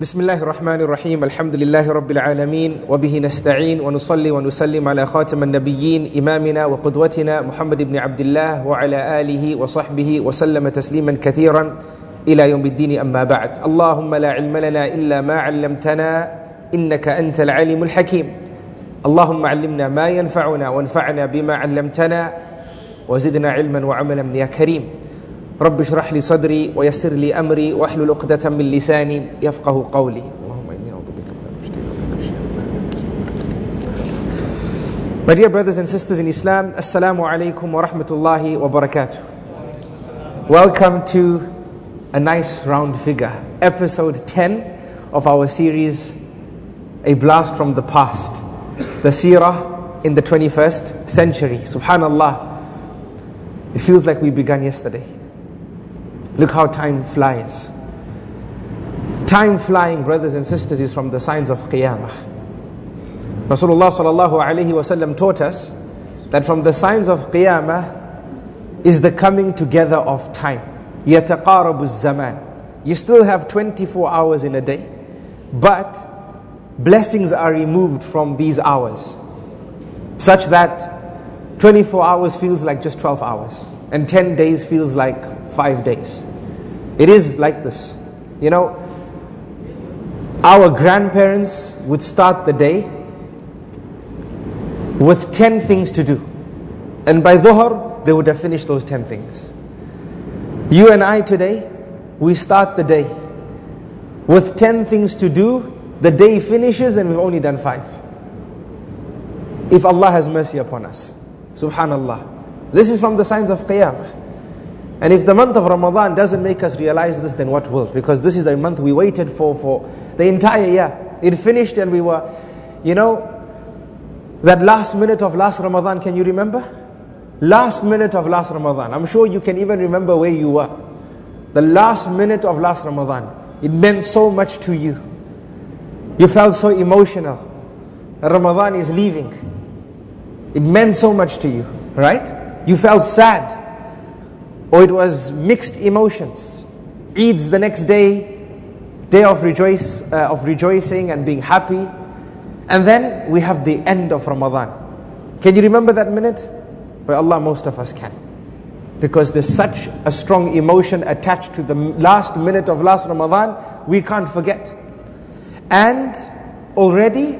بسم الله الرحمن الرحيم الحمد لله رب العالمين وبه نستعين ونصلي ونسلم على خاتم النبيين إمامنا وقدوتنا محمد بن عبد الله وعلى آله وصحبه وسلم تسليما كثيرا إلى يوم الدين أما بعد اللهم لا علم لنا إلا ما علمتنا إنك أنت العليم الحكيم اللهم علمنا ما ينفعنا وانفعنا بما علمتنا وزدنا علما وعملا يا كريم رب اشرح لي صدري ويسر لي أمري واحلل عقدة من لساني يفقه قولي اللهم إني أعوذ بك من المشرك My dear brothers and sisters in Islam, Assalamu alaikum wa rahmatullahi wa barakatuh. Welcome to a nice round figure, episode 10 of our series, A Blast from the Past, the Seerah in the 21st century. Subhanallah, it feels like we began yesterday. Look how time flies. Time flying, brothers and sisters, is from the signs of Qiyamah. Rasulullah sallallahu alayhi wasallam taught us that from the signs of Qiyamah is the coming together of time. يَتَقَارَبُ الزَّمَانِ You still have 24 hours in a day, but blessings are removed from these hours, such that 24 hours feels like just 12 hours, and 10 days feels like 5 days. It is like this. You know, our grandparents would start the day with 10 things to do. And by Dhuhr, they would have finished those 10 things. You and I today, we start the day with 10 things to do. The day finishes and we've only done 5. If Allah has mercy upon us. Subhanallah. This is from the signs of Qiyamah. And if the month of Ramadan doesn't make us realize this, then what will? Because this is a month we waited for for the entire year. It finished and we were, you know, that last minute of last Ramadan, can you remember? Last minute of last Ramadan. I'm sure you can even remember where you were. The last minute of last Ramadan. It meant so much to you. You felt so emotional. Ramadan is leaving. It meant so much to you, right? You felt sad or it was mixed emotions. Eid's the next day, day of rejoice, uh, of rejoicing and being happy, and then we have the end of Ramadan. Can you remember that minute? By Allah, most of us can, because there's such a strong emotion attached to the last minute of last Ramadan, we can't forget. And already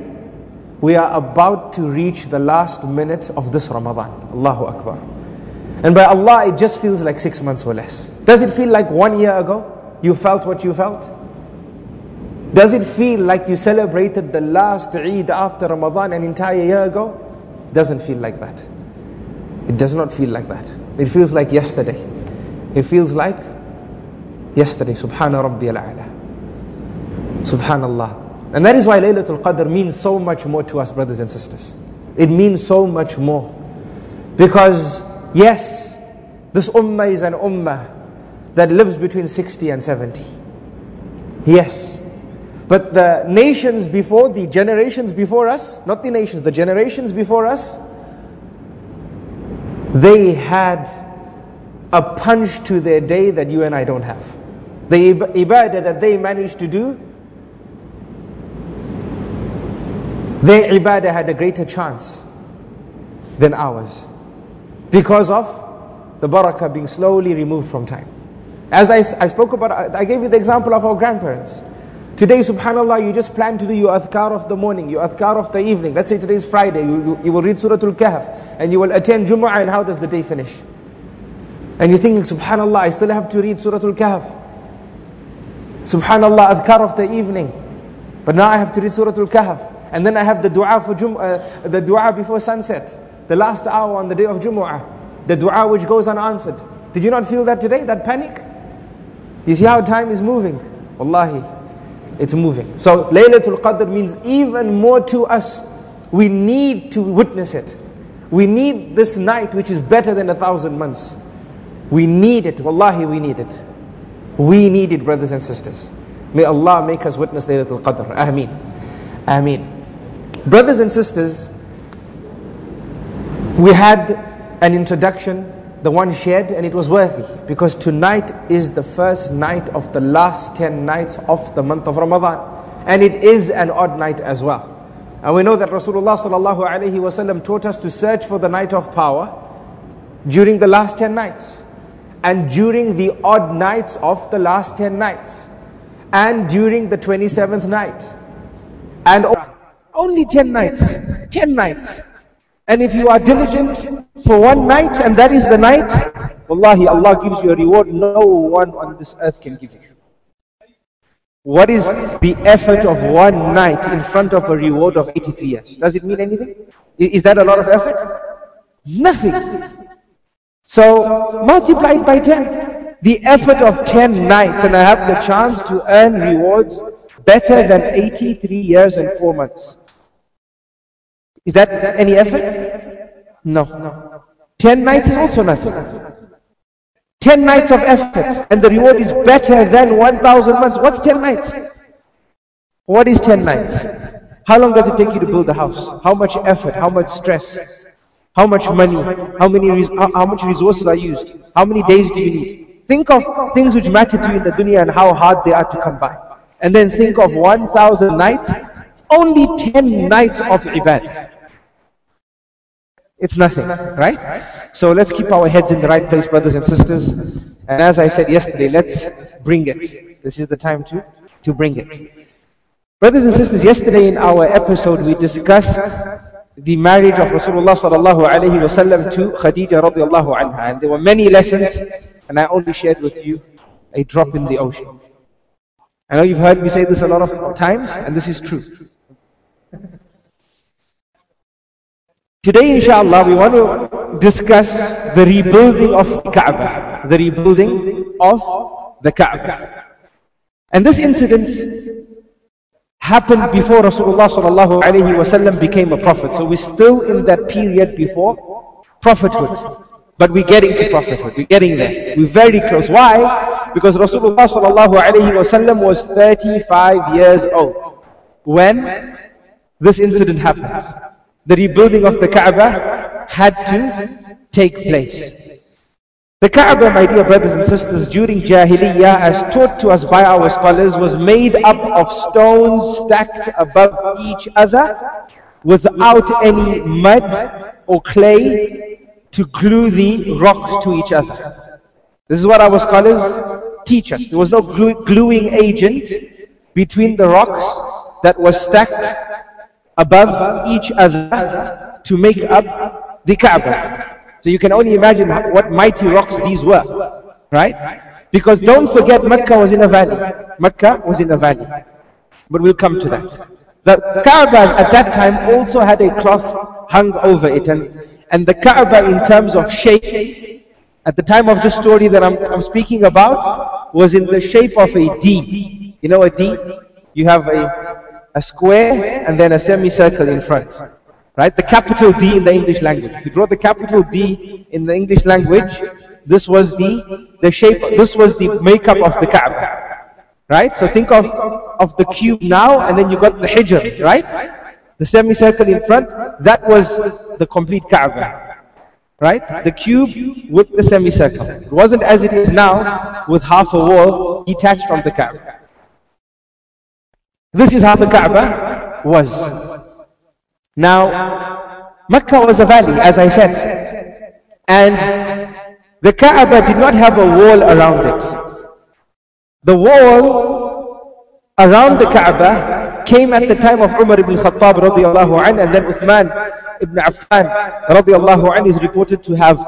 we are about to reach the last minute of this Ramadan. Allahu Akbar. And by Allah, it just feels like six months or less. Does it feel like one year ago you felt what you felt? Does it feel like you celebrated the last Eid after Ramadan an entire year ago? Doesn't feel like that. It does not feel like that. It feels like yesterday. It feels like yesterday. Subhana Rabbi al Subhanallah. And that is why Laylatul Qadr means so much more to us, brothers and sisters. It means so much more. Because Yes, this ummah is an ummah that lives between 60 and 70. Yes. But the nations before, the generations before us, not the nations, the generations before us, they had a punch to their day that you and I don't have. The ibadah that they managed to do, their ibadah had a greater chance than ours because of the barakah being slowly removed from time. As I, I spoke about, I gave you the example of our grandparents. Today, subhanAllah, you just plan to do your adhkar of the morning, your adhkar of the evening. Let's say today is Friday, you, you, you will read Surah Al-Kahf, and you will attend Jumu'ah, and how does the day finish? And you're thinking, subhanAllah, I still have to read Surah Al-Kahf. Subhanallah, adhkar of the evening. But now I have to read Surah Al-Kahf. And then I have the dua for Jum- uh, the dua before sunset the last hour on the day of Jumu'ah, the dua which goes unanswered. Did you not feel that today, that panic? You see how time is moving? Wallahi, it's moving. So Laylatul Qadr means even more to us. We need to witness it. We need this night which is better than a thousand months. We need it. Wallahi, we need it. We need it, brothers and sisters. May Allah make us witness Laylatul Qadr. Ameen. Ameen. Brothers and sisters, we had an introduction the one shared, and it was worthy because tonight is the first night of the last 10 nights of the month of Ramadan, and it is an odd night as well. And we know that Rasulullah ﷺ taught us to search for the night of power during the last 10 nights, and during the odd nights of the last 10 nights, and during the 27th night, and only 10 nights, 10 nights. And if you are diligent for one night and that is the night, Wallahi, Allah gives you a reward no one on this earth can give you. What is the effort of one night in front of a reward of 83 years? Does it mean anything? Is that a lot of effort? Nothing. So multiplied by 10. The effort of 10 nights and I have the chance to earn rewards better than 83 years and 4 months. Is that any effort? No. no. Ten nights is also nothing. Ten nights of effort and the reward is better than 1,000 months. What's ten nights? What is ten nights? How long does it take you to build a house? How much effort? How much stress? How much money? How many? How, how much resources are used? How many days do you need? Think of things which matter to you in the dunya and how hard they are to come by. And then think of 1,000 nights, only 10 nights of ibadah. It's nothing, right? So let's keep our heads in the right place, brothers and sisters. And as I said yesterday, let's bring it. This is the time to, to bring it. Brothers and sisters, yesterday in our episode we discussed the marriage of Rasulullah sallallahu alaihi wasallam to Khadija anha. And there were many lessons, and I only shared with you a drop in the ocean. I know you've heard me say this a lot of times, and this is true. Today, inshallah, we want to discuss the rebuilding of the Kaaba. The rebuilding of the Kaaba. And this incident happened before Rasulullah sallallahu alaihi wasallam became a prophet. So we're still in that period before prophethood. But we're getting to prophethood. We're getting there. We're very close. Why? Because Rasulullah sallallahu alaihi wasallam was 35 years old when this incident happened the rebuilding of the Kaaba had to take place. The Kaaba, my dear brothers and sisters, during Jahiliyyah, as taught to us by our scholars, was made up of stones stacked above each other without any mud or clay to glue the rocks to each other. This is what our scholars teach us. There was no gluing agent between the rocks that was stacked above each other to make up the Kaaba. So you can only imagine what mighty rocks these were, right? Because don't forget Mecca was in a valley. Mecca was in a valley. But we'll come to that. The Kaaba at that time also had a cloth hung over it. And, and the Kaaba in terms of shape, at the time of the story that I'm, I'm speaking about, was in the shape of a D. You know a D? You have a a square and then a semicircle in front. Right? The capital D in the English language. If you draw the capital D in the English language, this was the, the shape, this was the makeup of the Kaaba. Right? So think of, of the cube now and then you got the hijr, right? The semicircle in front, that was the complete Kaaba. Right? The cube with the semicircle. It wasn't as it is now with half a wall detached from the Kaaba. This is how the Kaaba was. Now, Mecca was a valley, as I said. And the Kaaba did not have a wall around it. The wall around the Kaaba came at the time of Umar ibn Khattab radiallahu anhu and then Uthman ibn Affan radiallahu anhu is reported to have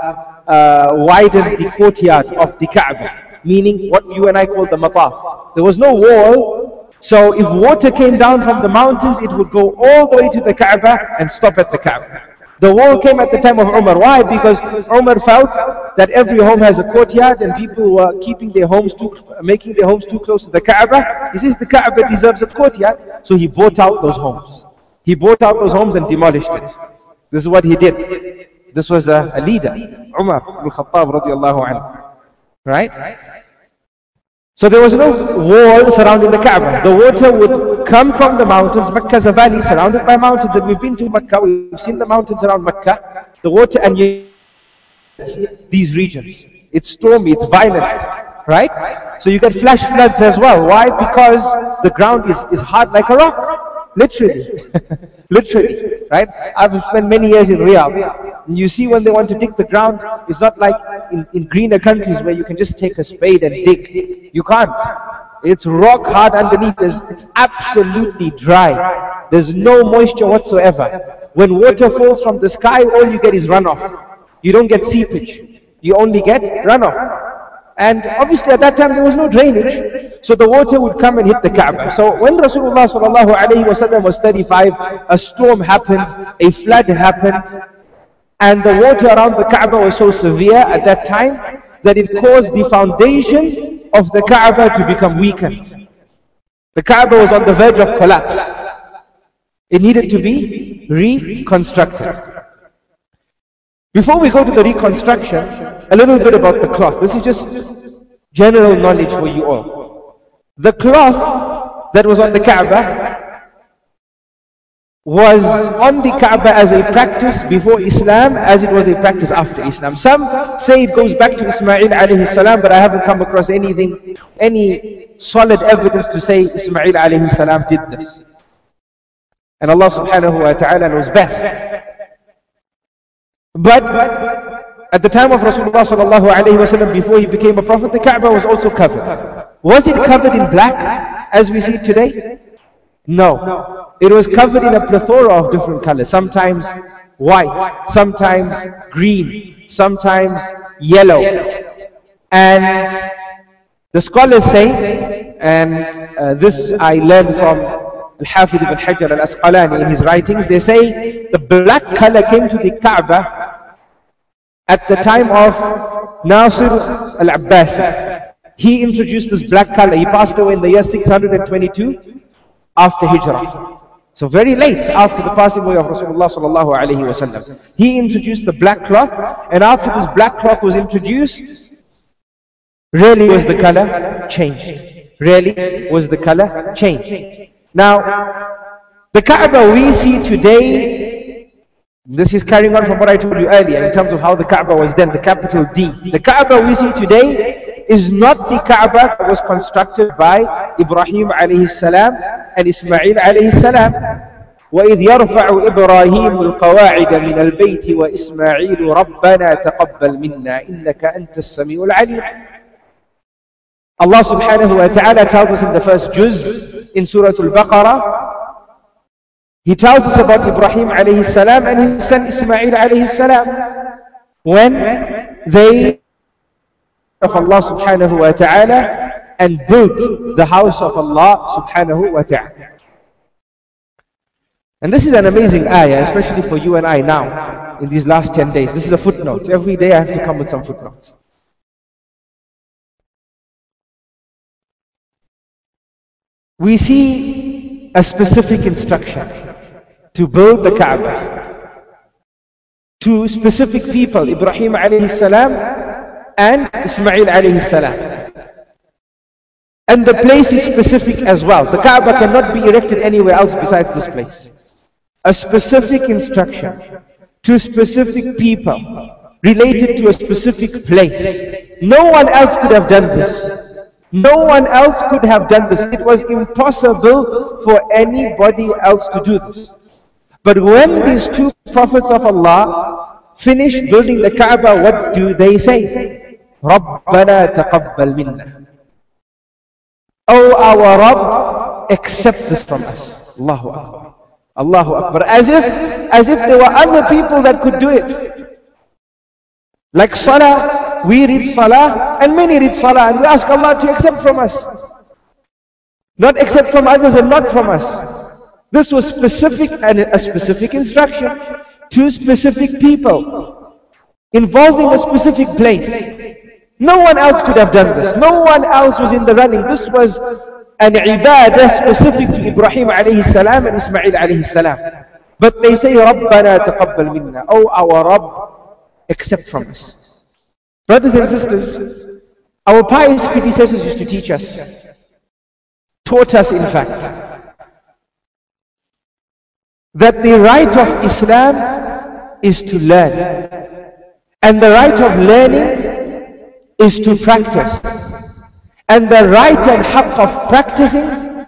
uh, widened the courtyard of the Kaaba, meaning what you and I call the mataf. There was no wall so if water came down from the mountains, it would go all the way to the Kaaba and stop at the Kaaba. The wall came at the time of Umar. Why? Because Umar felt that every home has a courtyard and people were keeping their homes too, making their homes too close to the Kaaba. He says the Kaaba deserves a courtyard, so he bought out those homes. He bought out those homes and demolished it. This is what he did. This was a, a leader, Umar ibn Khattab radiallahu anhu. Right? So there was no wall surrounding the Kaaba. The water would come from the mountains. Mecca is a valley surrounded by mountains. And we've been to Mecca. We've seen the mountains around Mecca. The water, and these regions. It's stormy, it's violent, right? So you get flash floods as well. Why? Because the ground is, is hard like a rock. Literally. Literally, right? I've spent many years in Riyadh. And you see when they want to dig the ground, it's not like in, in greener countries where you can just take a spade and dig. You can't. It's rock hard underneath. There's, it's absolutely dry. There's no moisture whatsoever. When water falls from the sky, all you get is runoff. You don't get seepage. You only get runoff. And obviously at that time there was no drainage. So the water would come and hit the Kaaba. So when Rasulullah sallallahu alayhi wasallam was 35, a storm happened, a flood happened, and the water around the Kaaba was so severe at that time that it caused the foundation of the Kaaba to become weakened. The Kaaba was on the verge of collapse. It needed to be reconstructed. Before we go to the reconstruction, a little bit about the cloth. This is just general knowledge for you all. The cloth that was on the Kaaba was on the Kaaba as a practice before Islam as it was a practice after Islam. Some say it goes back to Ismail alayhi salam, but I haven't come across anything, any solid evidence to say Ismail alayhi salam did this. And Allah subhanahu wa ta'ala knows best. But at the time of Rasulullah before he became a prophet, the Kaaba was also covered. Was it covered in black as we see today? No. It was covered in a plethora of different colors. Sometimes white, sometimes green, sometimes yellow. And the scholars say, and uh, this I learned from Al-Hafidh ibn Hajar al-Asqalani in his writings, they say the black color came to the Kaaba at the time of Nasir al-Abbas. He introduced this black color. He passed away in the year 622 after Hijrah. So very late after the passing away of Rasulullah sallallahu alaihi wasallam. He introduced the black cloth and after this black cloth was introduced, really was the color changed. Really was the color changed. Now, the Kaaba we see today this is carrying on from what I told you earlier in terms of how the Kaaba was done, the capital D. The Kaaba we see today is not the Kaaba that was constructed by Ibrahim alayhi salam and Ismail alayhi salam. وإذ يرفع إبراهيم القواعد من البيت وإسماعيل ربنا تقبل منا إنك أنت السميع العليم Allah subhanahu wa ta'ala tells us in the first juz in Surah Al-Baqarah he tells us about Ibrahim alayhi salam and his son Ismail alayhi salam. When they of Allah subhanahu wa ta'ala and built the house of Allah subhanahu wa ta'ala. And this is an amazing ayah, especially for you and I now, in these last 10 days. This is a footnote. Every day I have to come with some footnotes. We see a specific instruction to build the Kaaba to specific people, Ibrahim alayhi salam and Ismail alayhi salam. And the place is specific as well. The Kaaba cannot be erected anywhere else besides this place. A specific instruction to specific people related to a specific place. No one else could have done this. No one else could have done this. It was impossible for anybody else to do this. But when these two prophets of Allah finish building the Kaaba, what do they say? رَبَّنَا تَقَبَّلْ مِنَّا Oh our Rabb, accept this from us. Allahu Akbar. Allahu Akbar. As if, as if there were other people that could do it. Like Salah, we read Salah, and many read Salah, and we ask Allah to accept from us. Not accept from others and not from us. This was specific and a specific instruction to specific people involving a specific place. No one else could have done this. No one else was in the running. This was an ibadah specific to Ibrahim alayhi salam and Ismail alayhi salam. But they say, رَبَّنَا تَقَبَّلْ مِنَّا Oh our Rabb, accept from us. Brothers and sisters, our pious predecessors used to teach us, taught us in fact, that the right of Islam is to learn. And the right of learning is to practice. And the right and haqq of practicing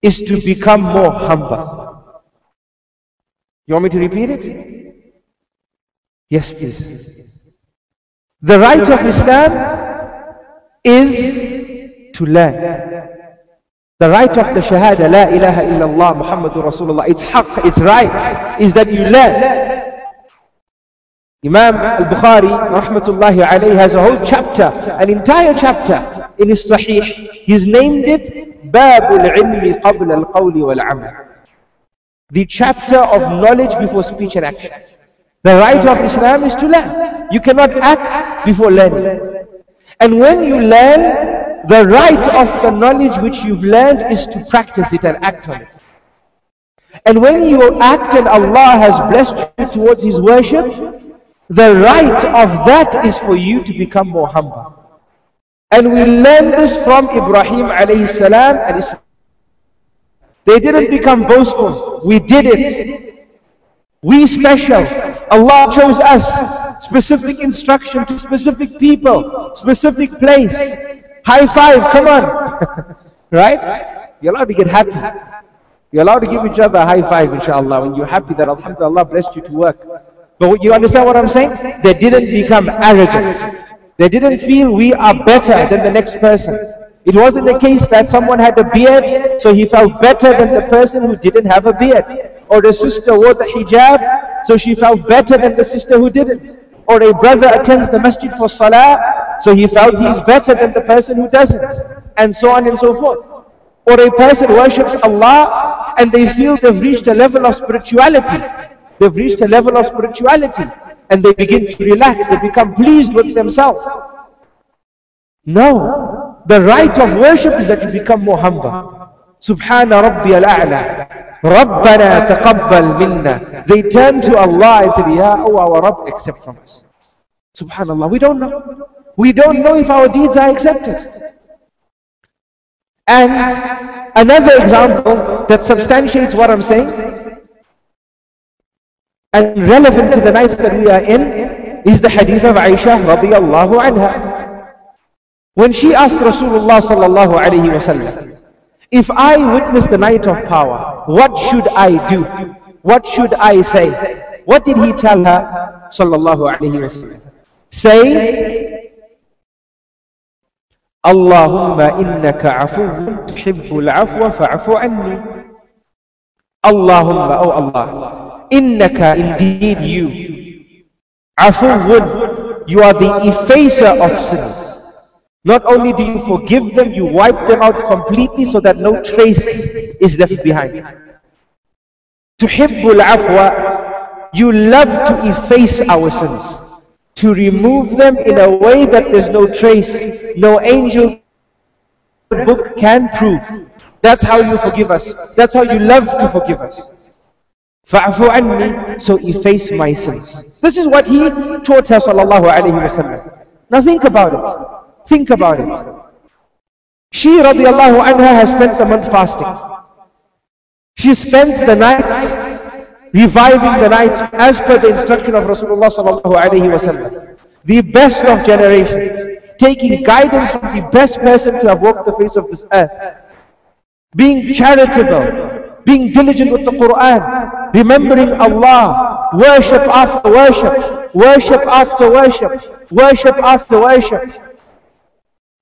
is to become more humble. You want me to repeat it? Yes, please. The right of Islam is to learn. The right of the Shahada, La ilaha illallah, Muhammadur Rasulullah, it's haqq, it's right, is that you learn. Imam al-Bukhari, rahmatullahi alayhi, has a whole chapter, an entire chapter in his Sahih. He's named it Babul Ilmi Qabla al-Qawli wal-Amal. The chapter of knowledge before speech and action. The right of Islam is to learn. You cannot act before learning. And when you learn, the right of the knowledge which you've learned is to practice it and act on it. And when you act and Allah has blessed you towards His worship, the right of that is for you to become more humble. And we learn this from Ibrahim alayhi salam. They didn't become boastful. We did it. We special. Allah chose us. Specific instruction to specific people. Specific place. High five, come on. right? You're allowed to get happy. You're allowed to give each other a high five, inshallah, when you're happy that Alhamdulillah blessed you to work. But you understand what I'm saying? They didn't become arrogant. They didn't feel we are better than the next person. It wasn't the case that someone had a beard, so he felt better than the person who didn't have a beard. Or the sister wore the hijab, so she felt better than the sister who didn't. Or a brother attends the masjid for salah, so he felt he's better than the person who doesn't. And so on and so forth. Or a person worships Allah, and they feel they've reached a level of spirituality They've reached a level of spirituality and they begin to relax. They become pleased with themselves. No. The right of worship is that you become more humble. Subhana Rabbi al-A'la. Rabbana taqabbal minna. They turn to Allah and say, Ya oh our Rabb, accept from us. Subhanallah. We don't know. We don't know if our deeds are accepted. And another example that substantiates what I'm saying and relevant to the nights that we are in is the hadith of Aisha radiallahu anha. When she asked Rasulullah sallallahu alayhi wasallam, if I witness the night of power, what should I do? What should I say? What did he tell her? Sallallahu alayhi wasallam. Say, Allahumma innaka afuwun tuhibbul afwa fa'afu anni. Allahumma, oh Allah, Innaka, indeed you. Afuwun, you are the effacer of sins. Not only do you forgive them, you wipe them out completely so that no trace is left behind. Tuhibbul afwa, you love to efface our sins. To remove them in a way that there's no trace, no angel book can prove. That's how you forgive us. That's how you love to forgive us. فَعْفُ عَنِّي So efface my sins. This is what he taught us sallallahu alayhi wasallam. Now think about it. Think about it. She radiallahu anha has spent a month fasting. She spends the nights reviving the nights as per the instruction of Rasulullah sallallahu alayhi wasallam. The best of generations. Taking guidance from the best person to have walked the face of this earth. Being charitable being diligent with the Quran, remembering Allah, worship after worship, worship after worship, worship after worship.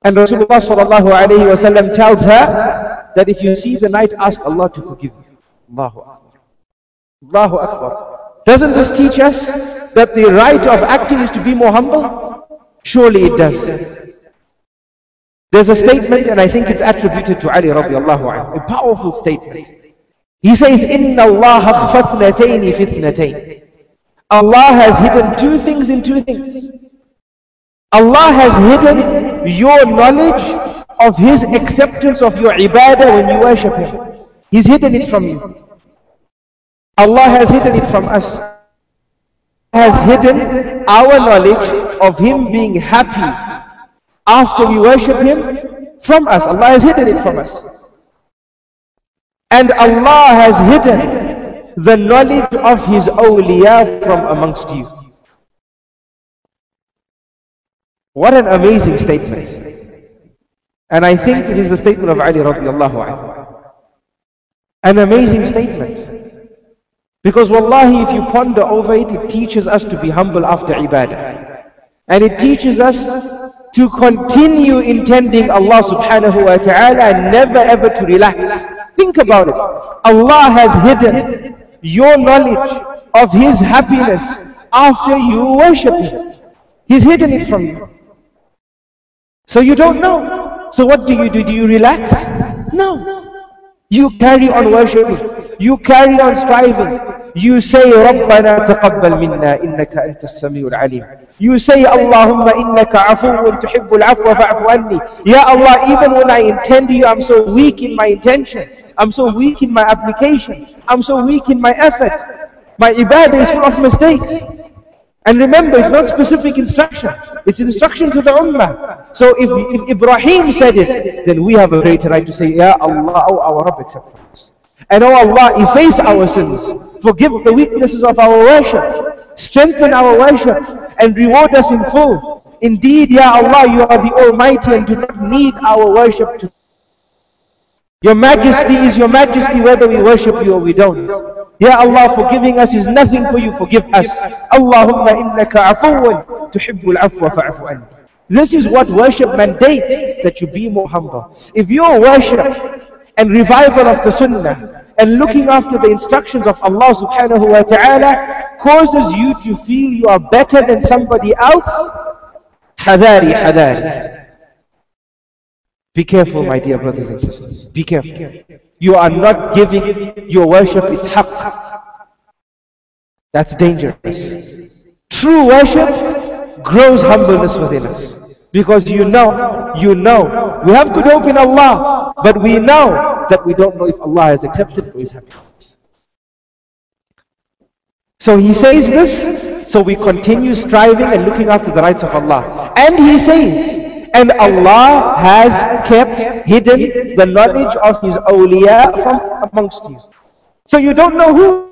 And Rasulullah sallallahu tells her that if you see the night, ask Allah to forgive you. Allahu Akbar. Allahu Akbar. Doesn't this teach us that the right of acting is to be more humble? Surely it does. There's a statement, and I think it's attributed to Ali radiallahu anhu, a powerful statement. He says, Inna Allah fathnatayni fithnatayn. Allah has hidden two things in two things. Allah has hidden your knowledge of His acceptance of your ibadah when you worship Him. He's hidden it from you. Allah has hidden it from us. Has hidden our knowledge of Him being happy after we worship Him from us. Allah has hidden it from us. And Allah has hidden the knowledge of His awliya from amongst you. What an amazing statement. And I think it is the statement of Ali radiallahu anhu. An amazing statement. Because wallahi, if you ponder over it, it teaches us to be humble after ibadah. And it teaches us to continue intending Allah subhanahu wa ta'ala and never ever to relax. Think about it. Allah has hidden your knowledge of His happiness after you worship Him. He's hidden it from you. So you don't know. So what do you do? Do you relax? No. You carry on worshiping. You carry on striving. You say, رَبَّنَا تَقَبَّلْ مِنَّا إِنَّكَ أَنْتَ السَّمِيعُ الْعَلِيمُ You say, اللهم إنك عفو تحب العفو فاعف عني. Ya Allah, even when I intend you, I'm so weak in my intention. I'm so weak in my application. I'm so weak in my effort. My ibadah is full of mistakes. And remember, it's not specific instruction. It's instruction to the ummah. So if, if Ibrahim said it, then we have a greater right to say, Ya Allah, oh our Rabb, accept us. And oh Allah, efface our sins. Forgive the weaknesses of our worship. Strengthen our worship. And reward us in full. Indeed, Ya Allah, you are the Almighty and do not need our worship to. Your majesty is your majesty whether we worship you or we don't. Ya Allah, forgiving us is nothing for you, forgive us. Allahumma innaka afuwan tuhibbul afwa fa'afu. This is what worship mandates, that you be more humble. If your worship and revival of the sunnah and looking after the instructions of Allah subhanahu wa ta'ala causes you to feel you are better than somebody else, hadari, hadari. Be careful, my dear brothers and sisters. Be careful. You are not giving your worship its haqq. That's dangerous. True worship grows humbleness within us. Because you know, you know, we have good hope in Allah, but we know that we don't know if Allah has accepted or is happy us. So he says this, so we continue striving and looking after the rights of Allah. And he says, and Allah has kept hidden the knowledge of His awliya from amongst you. So you don't know who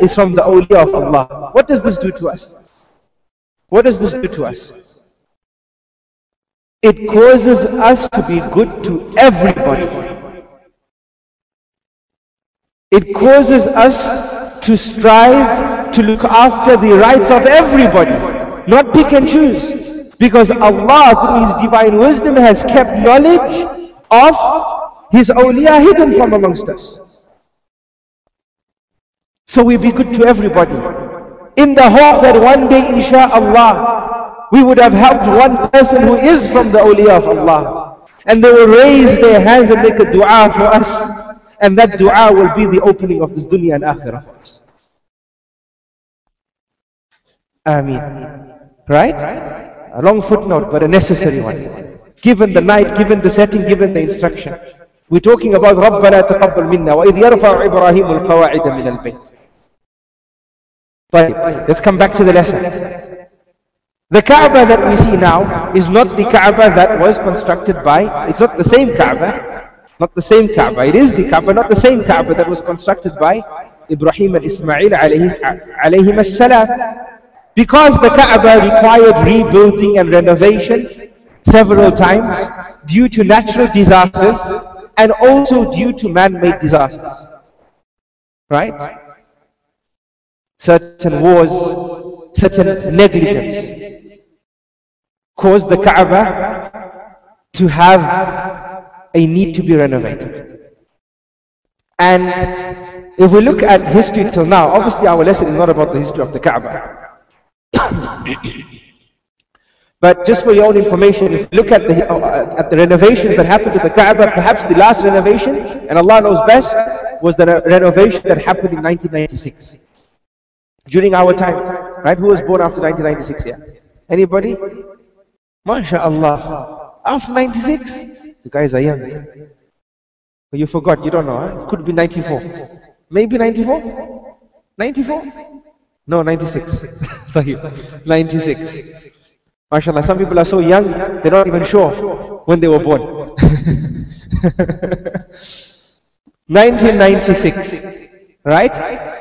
is from the awliya of Allah. What does this do to us? What does this do to us? It causes us to be good to everybody. It causes us to strive to look after the rights of everybody, not pick and choose. Because Allah, through His divine wisdom, has kept knowledge of His awliya hidden from amongst us. So we be good to everybody. In the hope that one day, inshaAllah, we would have helped one person who is from the awliya of Allah. And they will raise their hands and make a dua for us. And that dua will be the opening of this dunya and akhirah for us. Ameen. Right? A long footnote, but a necessary one. Given the night, given the setting, given the instruction. We're talking about رَبَّنَا تَقَبَّلْ مِنَّا وَإِذْ يَرْفَعُ إِبْرَاهِيمُ الْقَوَاعِدَ مِنَ الْبَيْتِ طيب, let's come back to the lesson. The Kaaba that we see now is not the Kaaba that was constructed by, it's not the same Kaaba, not the same Kaaba. It is the Kaaba, not the same Kaaba that was constructed by Ibrahim and Ismail alayhi salam. Because the Kaaba required rebuilding and renovation several times due to natural disasters and also due to man-made disasters. Right? Certain wars, certain negligence caused the Kaaba to have a need to be renovated. And if we look at history till now, obviously our lesson is not about the history of the Kaaba. But just for your own information, if you look at the, uh, at the renovations that happened to the Kaaba, perhaps the last renovation, and Allah knows best, was the renovation that happened in 1996. During our time, right? Who was born after 1996 here? Yeah? Anybody? MashaAllah. After 96, the guys are young. You forgot, you don't know. Huh? It could be 94. Maybe 94? 94? No, 96. 96. MashaAllah, some people are so young, they're not even sure when they were born. 1996. Right?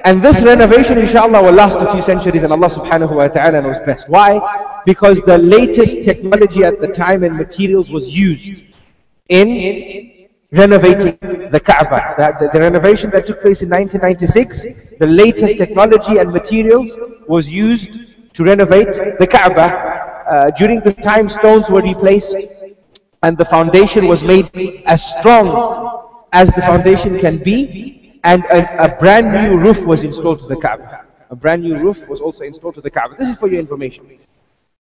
And this renovation, inshallah, will last a few centuries and Allah subhanahu wa ta'ala knows best. Why? Because the latest technology at the time and materials was used in renovating the Kaaba. The, the, the, renovation that took place in 1996, the latest technology and materials was used to renovate the Kaaba. Uh, during the time, stones were replaced and the foundation was made as strong as the foundation can be and a, a, brand new roof was installed to the Kaaba. A brand new roof was also installed to the Kaaba. This is for your information.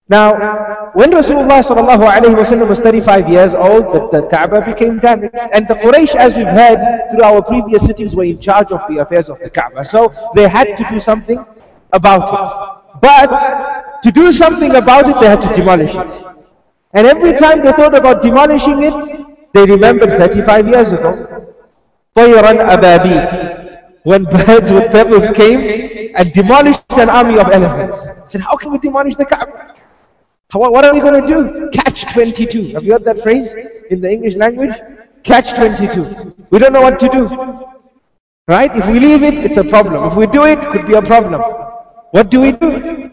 Now, when Rasulullah sallallahu was 35 years old, the, the Kaaba became damaged. And the Quraysh, as we've heard through our previous sittings, were in charge of the affairs of the Kaaba. So they had to do something about it. But to do something about it, they had to demolish it. And every time they thought about demolishing it, they remembered 35 years ago. طيرا أبابيل when birds with feathers came and demolished an army of elephants. said, how can we demolish the Kaaba? How, what are we going to do? Catch 22. Have you heard that phrase in the English language? Catch 22. We don't know what to do. Right? If we leave it, it's a problem. If we do it, could be a problem. What do we do?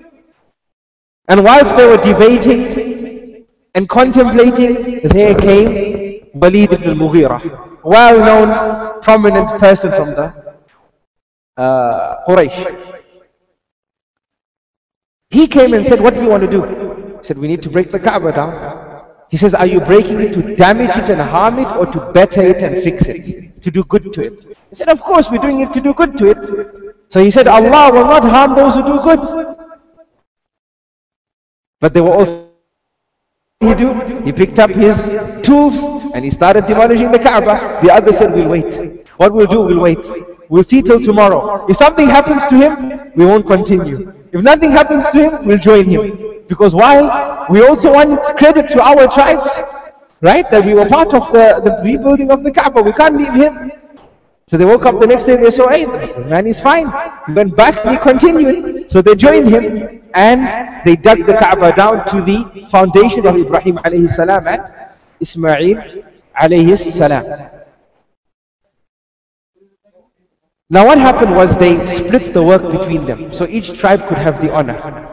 And whilst they were debating and contemplating, there came Walid ibn al-Mughira well-known, prominent person from the uh, Quraysh. He came and said, what do you want to do? Said, we need to break the Kaaba down. He says, are you breaking it to damage it and harm it or to better it and fix it? To do good to it? He said, of course, we're doing it to do good to it. So he said, Allah will not harm those who do good. But they were also he do? He picked up his tools and he started demolishing the Kaaba. The other said, we'll wait. What we'll do, we'll wait. We'll see till tomorrow. If something happens to him, we won't continue. If nothing happens to him, we'll join him. Because why? We also want credit to our tribes, right? That we were part of the, the rebuilding of the Kaaba. We can't leave him. So they woke up the next day, they saw, hey, the man is fine. He went back, he continued. So they joined him and they dug the Kaaba down to the foundation of Ibrahim alayhi salam and Ismail alayhi salam. Now what happened was they split the work between them. So each tribe could have the honor.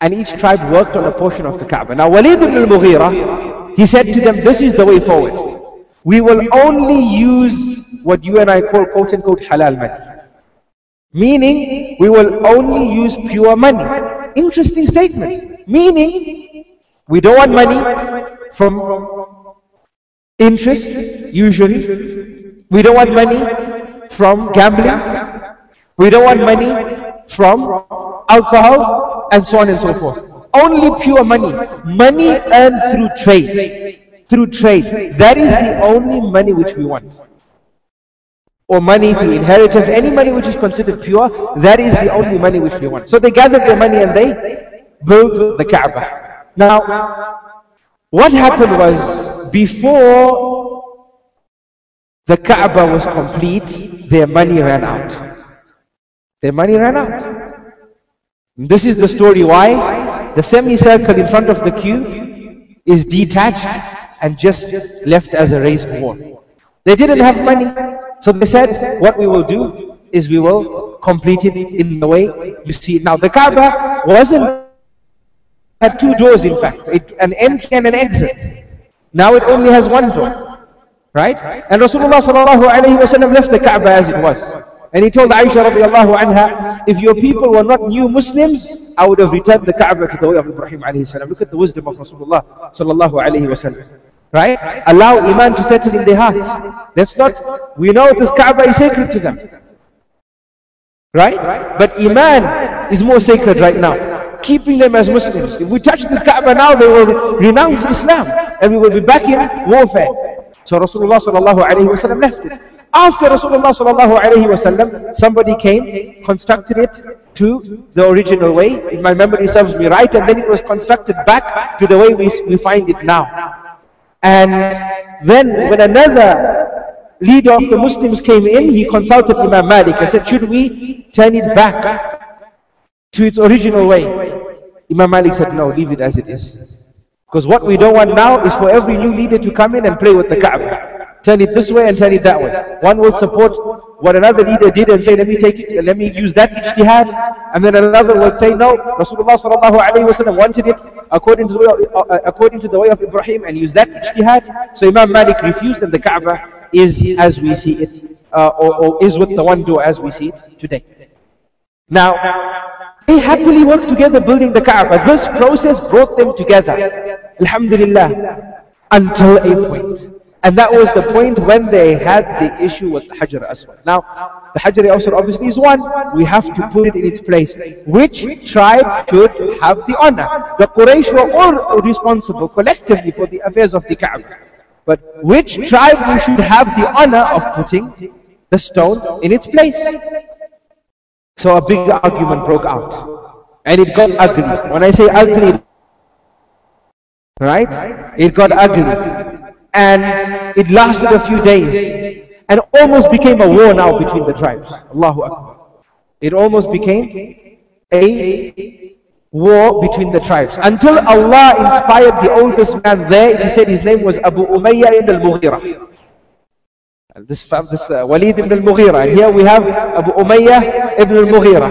And each tribe worked on a portion of the Kaaba. Now Walid ibn al-Mughira, he said to them, this is the way forward. We will only use what you and I call quote unquote halal money. Meaning, we will only use pure money. Interesting statement. Meaning, we don't want money from interest, usury. We don't want money from gambling. We don't want money from alcohol, and so on and so forth. Only pure money. Money earned through trade. Through trade. That is the only money which we want or money through inheritance, any money which is considered pure, that is the only money which we want. So they gathered their money and they built the Kaaba. Now, what happened was, before the Kaaba was complete, their money ran out. Their money ran out. This is the story why the semicircle in front of the cube is detached and just left as a raised wall. They didn't have money. So they said, what we will do is we will complete it in the way you see it now. The Kaaba wasn't, had two doors in fact, it, an entry and an exit. Now it only has one door. Right? And Rasulullah sallallahu alayhi wa left the Kaaba as it was. And he told Aisha radiallahu anha, if your people were not new Muslims, I would have returned the Kaaba to the way of Ibrahim alayhi salam. Look at the wisdom of Rasulullah sallallahu alayhi wa Right? Allow Iman to settle in their hearts. That's not, we know this Kaaba is sacred to them. Right? But Iman is more sacred right now. Keeping them as Muslims. If we touch this Kaaba now, they will renounce Islam. And we will be back in warfare. So Rasulullah sallallahu alayhi wa left it. After Rasulullah sallallahu alayhi wa somebody came, constructed it to the original way. If my memory serves me right, and then it was constructed back to the way we, we find it now. And then when another leader of the Muslims came in, he consulted Imam Malik and said, should we turn it back to its original way? Imam Malik said, no, leave it as it is. Because what we don't want now is for every new leader to come in and play with the Kaaba. Turn it this way and turn it that way. One will support what another leader did and say, let me take it, let me use that ijtihad. And then another will say, no, Rasulullah sallallahu alayhi wa wanted it according to, the way of, uh, according to the way of Ibrahim and use that ijtihad. So Imam Malik refused and the Kaaba is as we see it, uh, or, or is with the one door as we see it today. Now, they happily worked together building the Kaaba. This process brought them together. Alhamdulillah. Until a point. And that was the point when they had the issue with the Hajar Aswad. Now, the Hajar Aswad obviously is one. We have to put it in its place. Which tribe should have the honor? The Quraysh were all responsible collectively for the affairs of the Kaaba. But which tribe we should have the honor of putting the stone in its place? So a big argument broke out. And it got ugly. When I say ugly, right? It got ugly. And it lasted a few days. And almost became a war now between the tribes. Allahu Akbar. It almost became a war between the tribes. Until Allah inspired the oldest man there, he said his name was Abu Umayyah ibn al-Mughira. This, this uh, Walid ibn al-Mughira. And here we have Abu Umayyah ibn al-Mughira.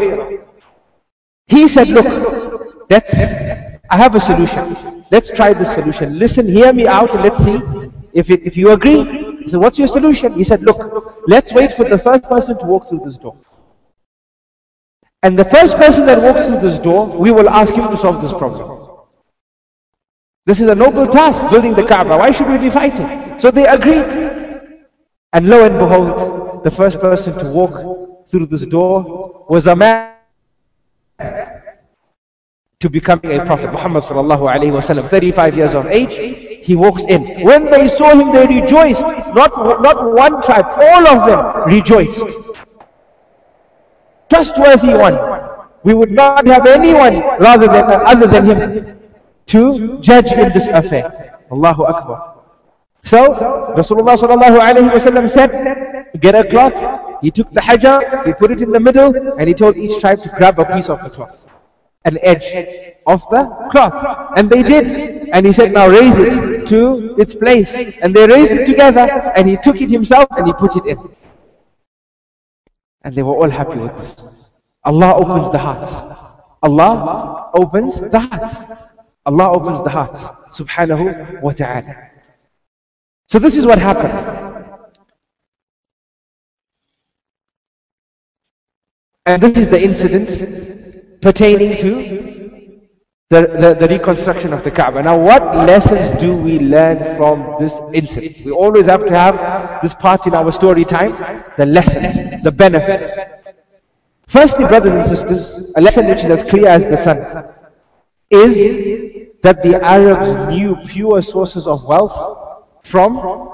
He said, look, let's, I have a solution. Let's try this solution. Listen, hear me out and let's see if, it, if you agree. He said, what's your solution? He said, look, let's wait for the first person to walk through this door. And the first person that walks through this door, we will ask him to solve this problem. This is a noble task, building the Kaaba. Why should we be fighting? So they agreed. And lo and behold, the first person to walk through this door was a man to becoming a prophet. Muhammad sallallahu alayhi wasallam, 35 years of age, he walks in. When they saw him, they rejoiced. Not, not one tribe, all of them rejoiced. Trustworthy one. We would not have anyone rather than, other than him to judge in this affair. Allahu Akbar. So, Rasulullah sallallahu alayhi wa said, get a cloth. He took the hajar, he put it in the middle, and he told each tribe to grab a piece of the cloth. An edge of the cloth. And they did. And he said, now raise it to its place. And they raised it together, and he took it himself and he put it in. And they were all happy with this. Allah opens the hearts. Allah opens the hearts. Allah opens the hearts. Subhanahu wa ta'ala. So this is what happened. And this is the incident pertaining to the, the, the, reconstruction of the Kaaba. Now what lessons do we learn from this incident? We always have to have this part in our story time, the lessons, the benefits. Firstly, brothers and sisters, a lesson which is as clear as the sun, is that the Arabs knew pure sources of wealth from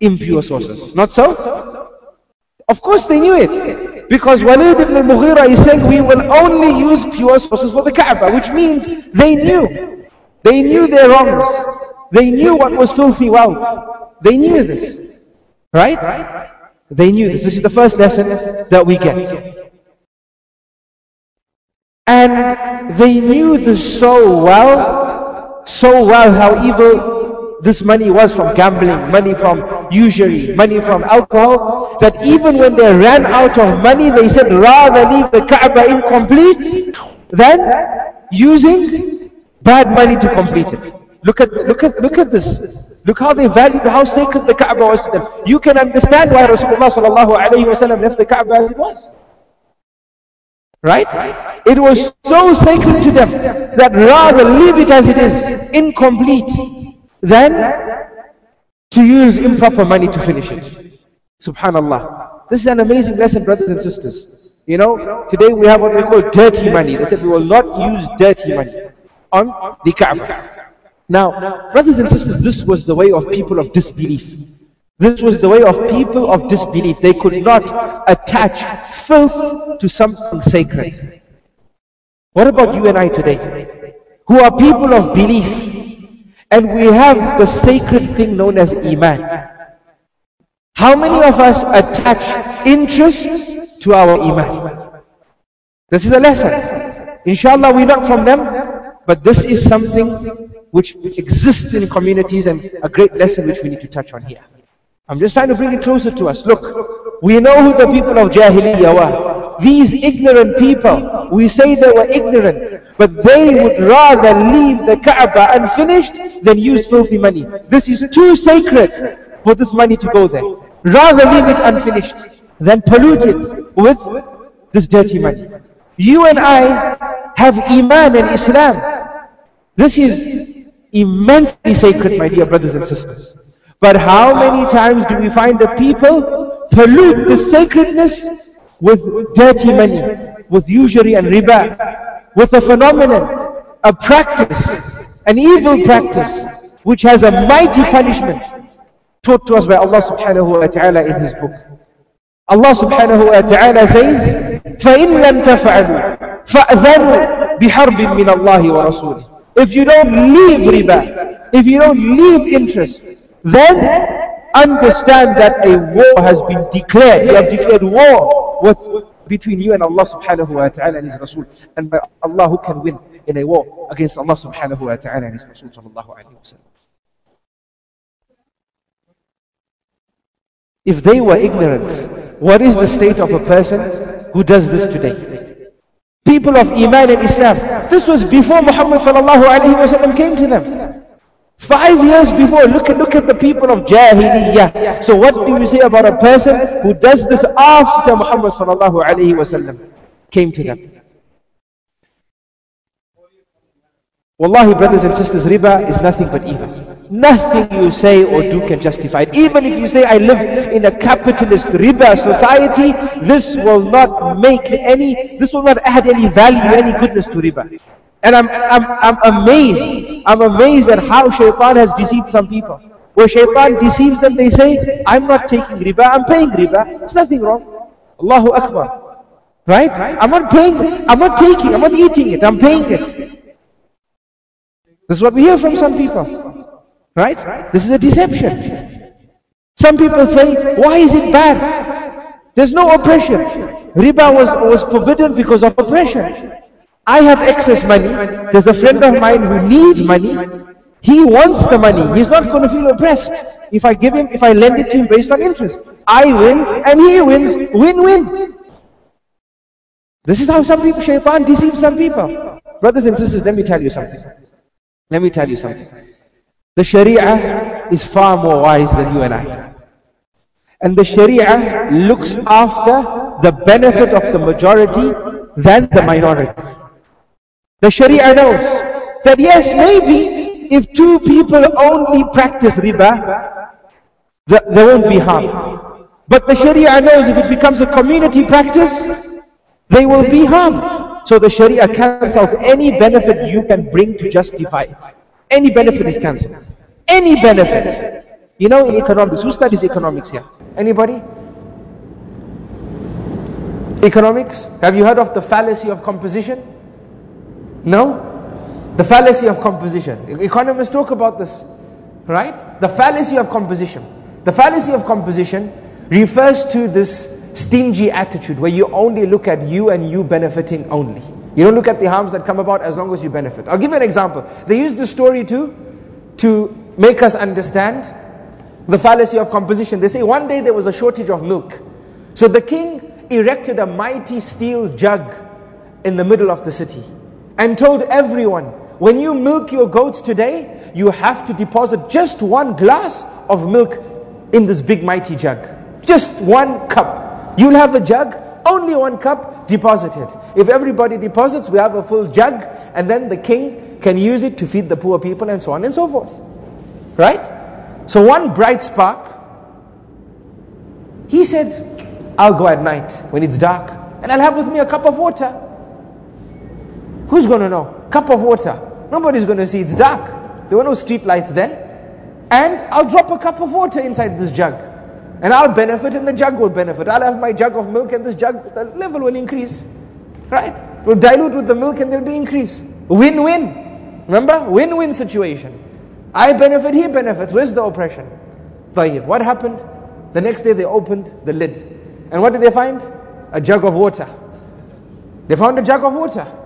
impure sources. Not so? Of course they knew it. Because Walid ibn al-Mughira is saying we will only use pure sources for the Kaaba, which means they knew. They knew their wrongs. They knew what was filthy wealth. They knew this. Right? They knew this. This is the first lesson that we get. And they knew this so well, so well how evil this money was from gambling, money from usury, money from alcohol, that even when they ran out of money, they said rather leave the Kaaba incomplete than using bad money to complete it. Look at, look at, look at this. Look how they valued, how sacred the Kaaba was to them. You can understand why Rasulullah left the Kaaba as it was. Right? It was so sacred to them that rather leave it as it is, incomplete, than to use improper money to finish it. Subhanallah. This is an amazing lesson, brothers and sisters. You know, today we have what we call dirty money. They said we will not use dirty money on the Kaaba. Now, brothers and sisters, this was the way of people of disbelief. This was the way of people of disbelief. They could not attach filth to something sacred. What about you and I today? Who are people of belief. And we have the sacred thing known as Iman. How many of us attach interest to our Iman? This is a lesson. Inshallah, we're not from them, but this is something which exists in communities and a great lesson which we need to touch on here. I'm just trying to bring it closer to us. Look, we know who the people of Jahiliyyah were. These ignorant people, we say they were ignorant, but they would rather leave the Kaaba unfinished than use filthy money. This is too sacred for this money to go there. Rather leave it unfinished than pollute it with this dirty money. You and I have Iman and Islam. This is immensely sacred, my dear brothers and sisters. But how many times do we find the people pollute the sacredness with dirty money, with usury and riba, with a phenomenon, a practice, an evil practice, which has a mighty punishment taught to us by Allah subhanahu wa ta'ala in His book. Allah subhanahu wa ta'ala says, فَإِن لَمْ تَفْعَلُوا فَأْذَنُوا بِحَرْبٍ مِّنَ اللَّهِ وَرَسُولِهِ If you don't leave riba, if you don't leave interest, then understand that a war has been declared. You have declared war with, between you and Allah subhanahu wa ta'ala and His Rasul. And by Allah who can win in a war against Allah subhanahu wa ta'ala and His Rasul sallallahu alayhi wa sallam. If they were ignorant, what is the state of a person who does this today? People of Iman and Islam. This was before Muhammad sallallahu alaihi wasallam came to them. Five years before, look at, look at the people of Jahiliyyah. So what do you say about a person who does this after Muhammad sallallahu alaihi wasallam came to them? Wallahi, brothers and sisters, riba is nothing but evil. Nothing you say or do can justify it. Even if you say, I live in a capitalist riba society, this will not make any, this will not add any value, any goodness to riba. And I'm, I'm, I'm amazed, I'm amazed at how shaitan has deceived some people. Where shaitan deceives them, they say, I'm not taking riba, I'm paying riba. There's nothing wrong. Allahu Akbar. Right? I'm not paying, I'm not taking, I'm not eating it, I'm paying it. This is what we hear from some people. Right? This is a deception. Some people say, why is it bad? There's no oppression. Riba was, was forbidden because of oppression. I have excess money. There's a friend of mine who needs money. He wants the money. He's not going to feel oppressed. If I give him, if I lend it to him based on interest. I win and he wins. Win-win. This is how some people, shaitan deceives some people. Brothers and sisters, let me tell you something. Let me tell you something. The Sharia is far more wise than you and I. And the Sharia looks after the benefit of the majority than the minority. The Sharia knows that yes, maybe if two people only practice riba, there won't be harm. But the Sharia knows if it becomes a community practice, they will be harmed. So the Sharia cancels out any benefit you can bring to justify it. Any benefit is cancelled. Any benefit. You know, in economics, who studies economics here? Anybody? Economics? Have you heard of the fallacy of composition? No? The fallacy of composition. Economists talk about this, right? The fallacy of composition. The fallacy of composition refers to this stingy attitude where you only look at you and you benefiting only. You don't look at the harms that come about as long as you benefit. I'll give you an example. They use the story to, to make us understand the fallacy of composition. They say one day there was a shortage of milk. So the king erected a mighty steel jug in the middle of the city and told everyone, when you milk your goats today, you have to deposit just one glass of milk in this big mighty jug. Just one cup. You'll have a jug, only one cup, deposited. If everybody deposits, we have a full jug, and then the king can use it to feed the poor people and so on and so forth. Right? So one bright spark, he said, I'll go at night when it's dark, and I'll have with me a cup of water. Who's going to know? Cup of water. Nobody's going to see it's dark. There were no street lights then. And I'll drop a cup of water inside this jug. And I'll benefit and the jug will benefit. I'll have my jug of milk and this jug, the level will increase. Right? We'll dilute with the milk and there'll be increase. Win-win. Remember? Win-win situation. I benefit, he benefits. Where's the oppression? Tayyib. What happened? The next day they opened the lid. And what did they find? A jug of water. They found a jug of water.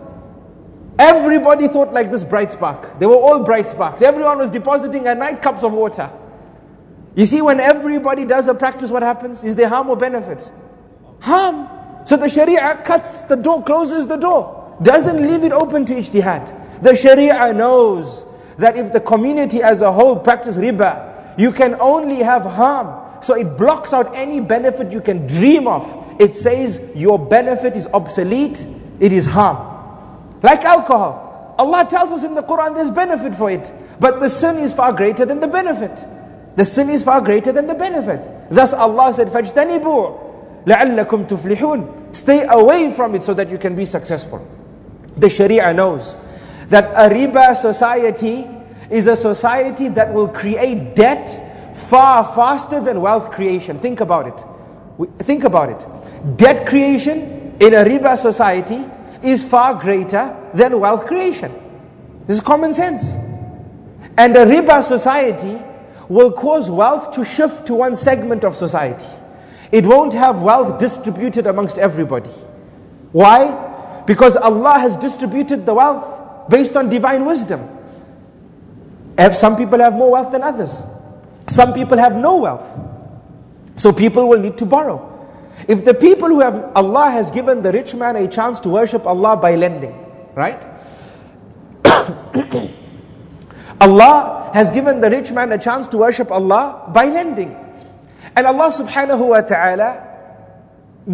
Everybody thought like this bright spark. They were all bright sparks. Everyone was depositing at night cups of water. You see, when everybody does a practice, what happens? Is there harm or benefit? Harm. So the Sharia cuts the door, closes the door, doesn't leave it open to ijtihad. The Sharia knows that if the community as a whole practice riba, you can only have harm. So it blocks out any benefit you can dream of. It says your benefit is obsolete, it is harm. Like alcohol. Allah tells us in the Quran there's benefit for it. But the sin is far greater than the benefit. The sin is far greater than the benefit. Thus Allah said, فَاجْتَنِبُوا لَعَلَّكُمْ تُفْلِحُونَ Stay away from it so that you can be successful. The Sharia knows that a riba society is a society that will create debt far faster than wealth creation. Think about it. Think about it. Debt creation in a riba society is far greater than wealth creation. This is common sense. And a riba society will cause wealth to shift to one segment of society. It won't have wealth distributed amongst everybody. Why? Because Allah has distributed the wealth based on divine wisdom. Some people have more wealth than others. Some people have no wealth. So people will need to borrow. If the people who have, Allah has given the rich man a chance to worship Allah by lending, right? Allah has given the rich man a chance to worship Allah by lending. And Allah subhanahu wa ta'ala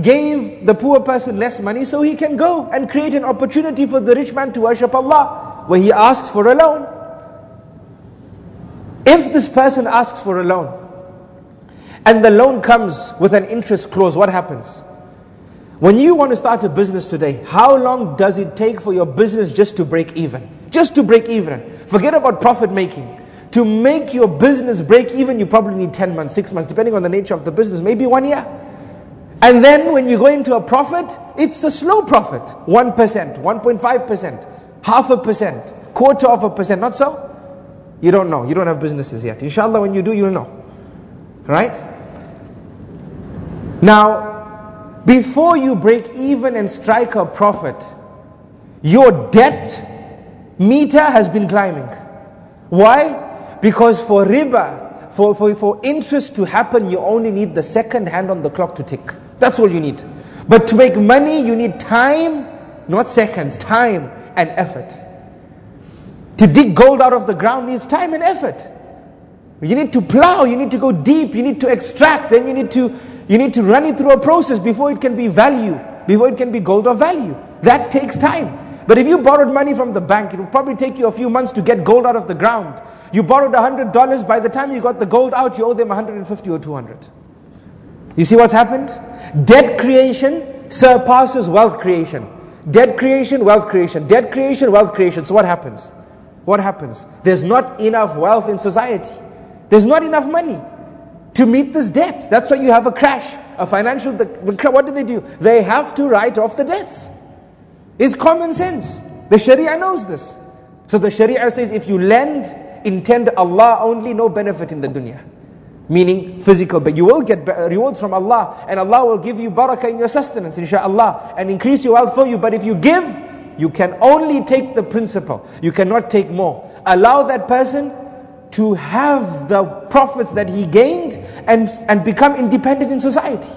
gave the poor person less money so he can go and create an opportunity for the rich man to worship Allah where he asks for a loan. If this person asks for a loan and the loan comes with an interest clause, what happens? When you want to start a business today, how long does it take for your business just to break even? Just to break even. Forget about profit making. To make your business break even, you probably need 10 months, 6 months, depending on the nature of the business, maybe one year. And then when you go into a profit, it's a slow profit 1%, 1.5%, half a percent, quarter of a percent, not so? You don't know. You don't have businesses yet. Inshallah, when you do, you'll know. Right? Now, before you break even and strike a profit, your debt meter has been climbing. Why? Because for riba, for, for, for interest to happen, you only need the second hand on the clock to tick. That's all you need. But to make money, you need time, not seconds, time and effort. To dig gold out of the ground needs time and effort. You need to plow, you need to go deep, you need to extract, then you need to you need to run it through a process before it can be value, before it can be gold of value. That takes time. But if you borrowed money from the bank, it would probably take you a few months to get gold out of the ground. You borrowed $100, by the time you got the gold out, you owe them 150 or 200. You see what's happened? Debt creation surpasses wealth creation. Debt creation, wealth creation. Debt creation, wealth creation. So what happens? What happens? There's not enough wealth in society. There's not enough money to meet this debt. That's why you have a crash, a financial. The, the, what do they do? They have to write off the debts. It's common sense. The Sharia knows this. So the Sharia says if you lend, intend Allah only, no benefit in the dunya. Meaning physical, but you will get rewards from Allah, and Allah will give you barakah in your sustenance, inshallah, and increase your wealth for you. But if you give, you can only take the principal, you cannot take more. Allow that person to have the profits that he gained and, and become independent in society.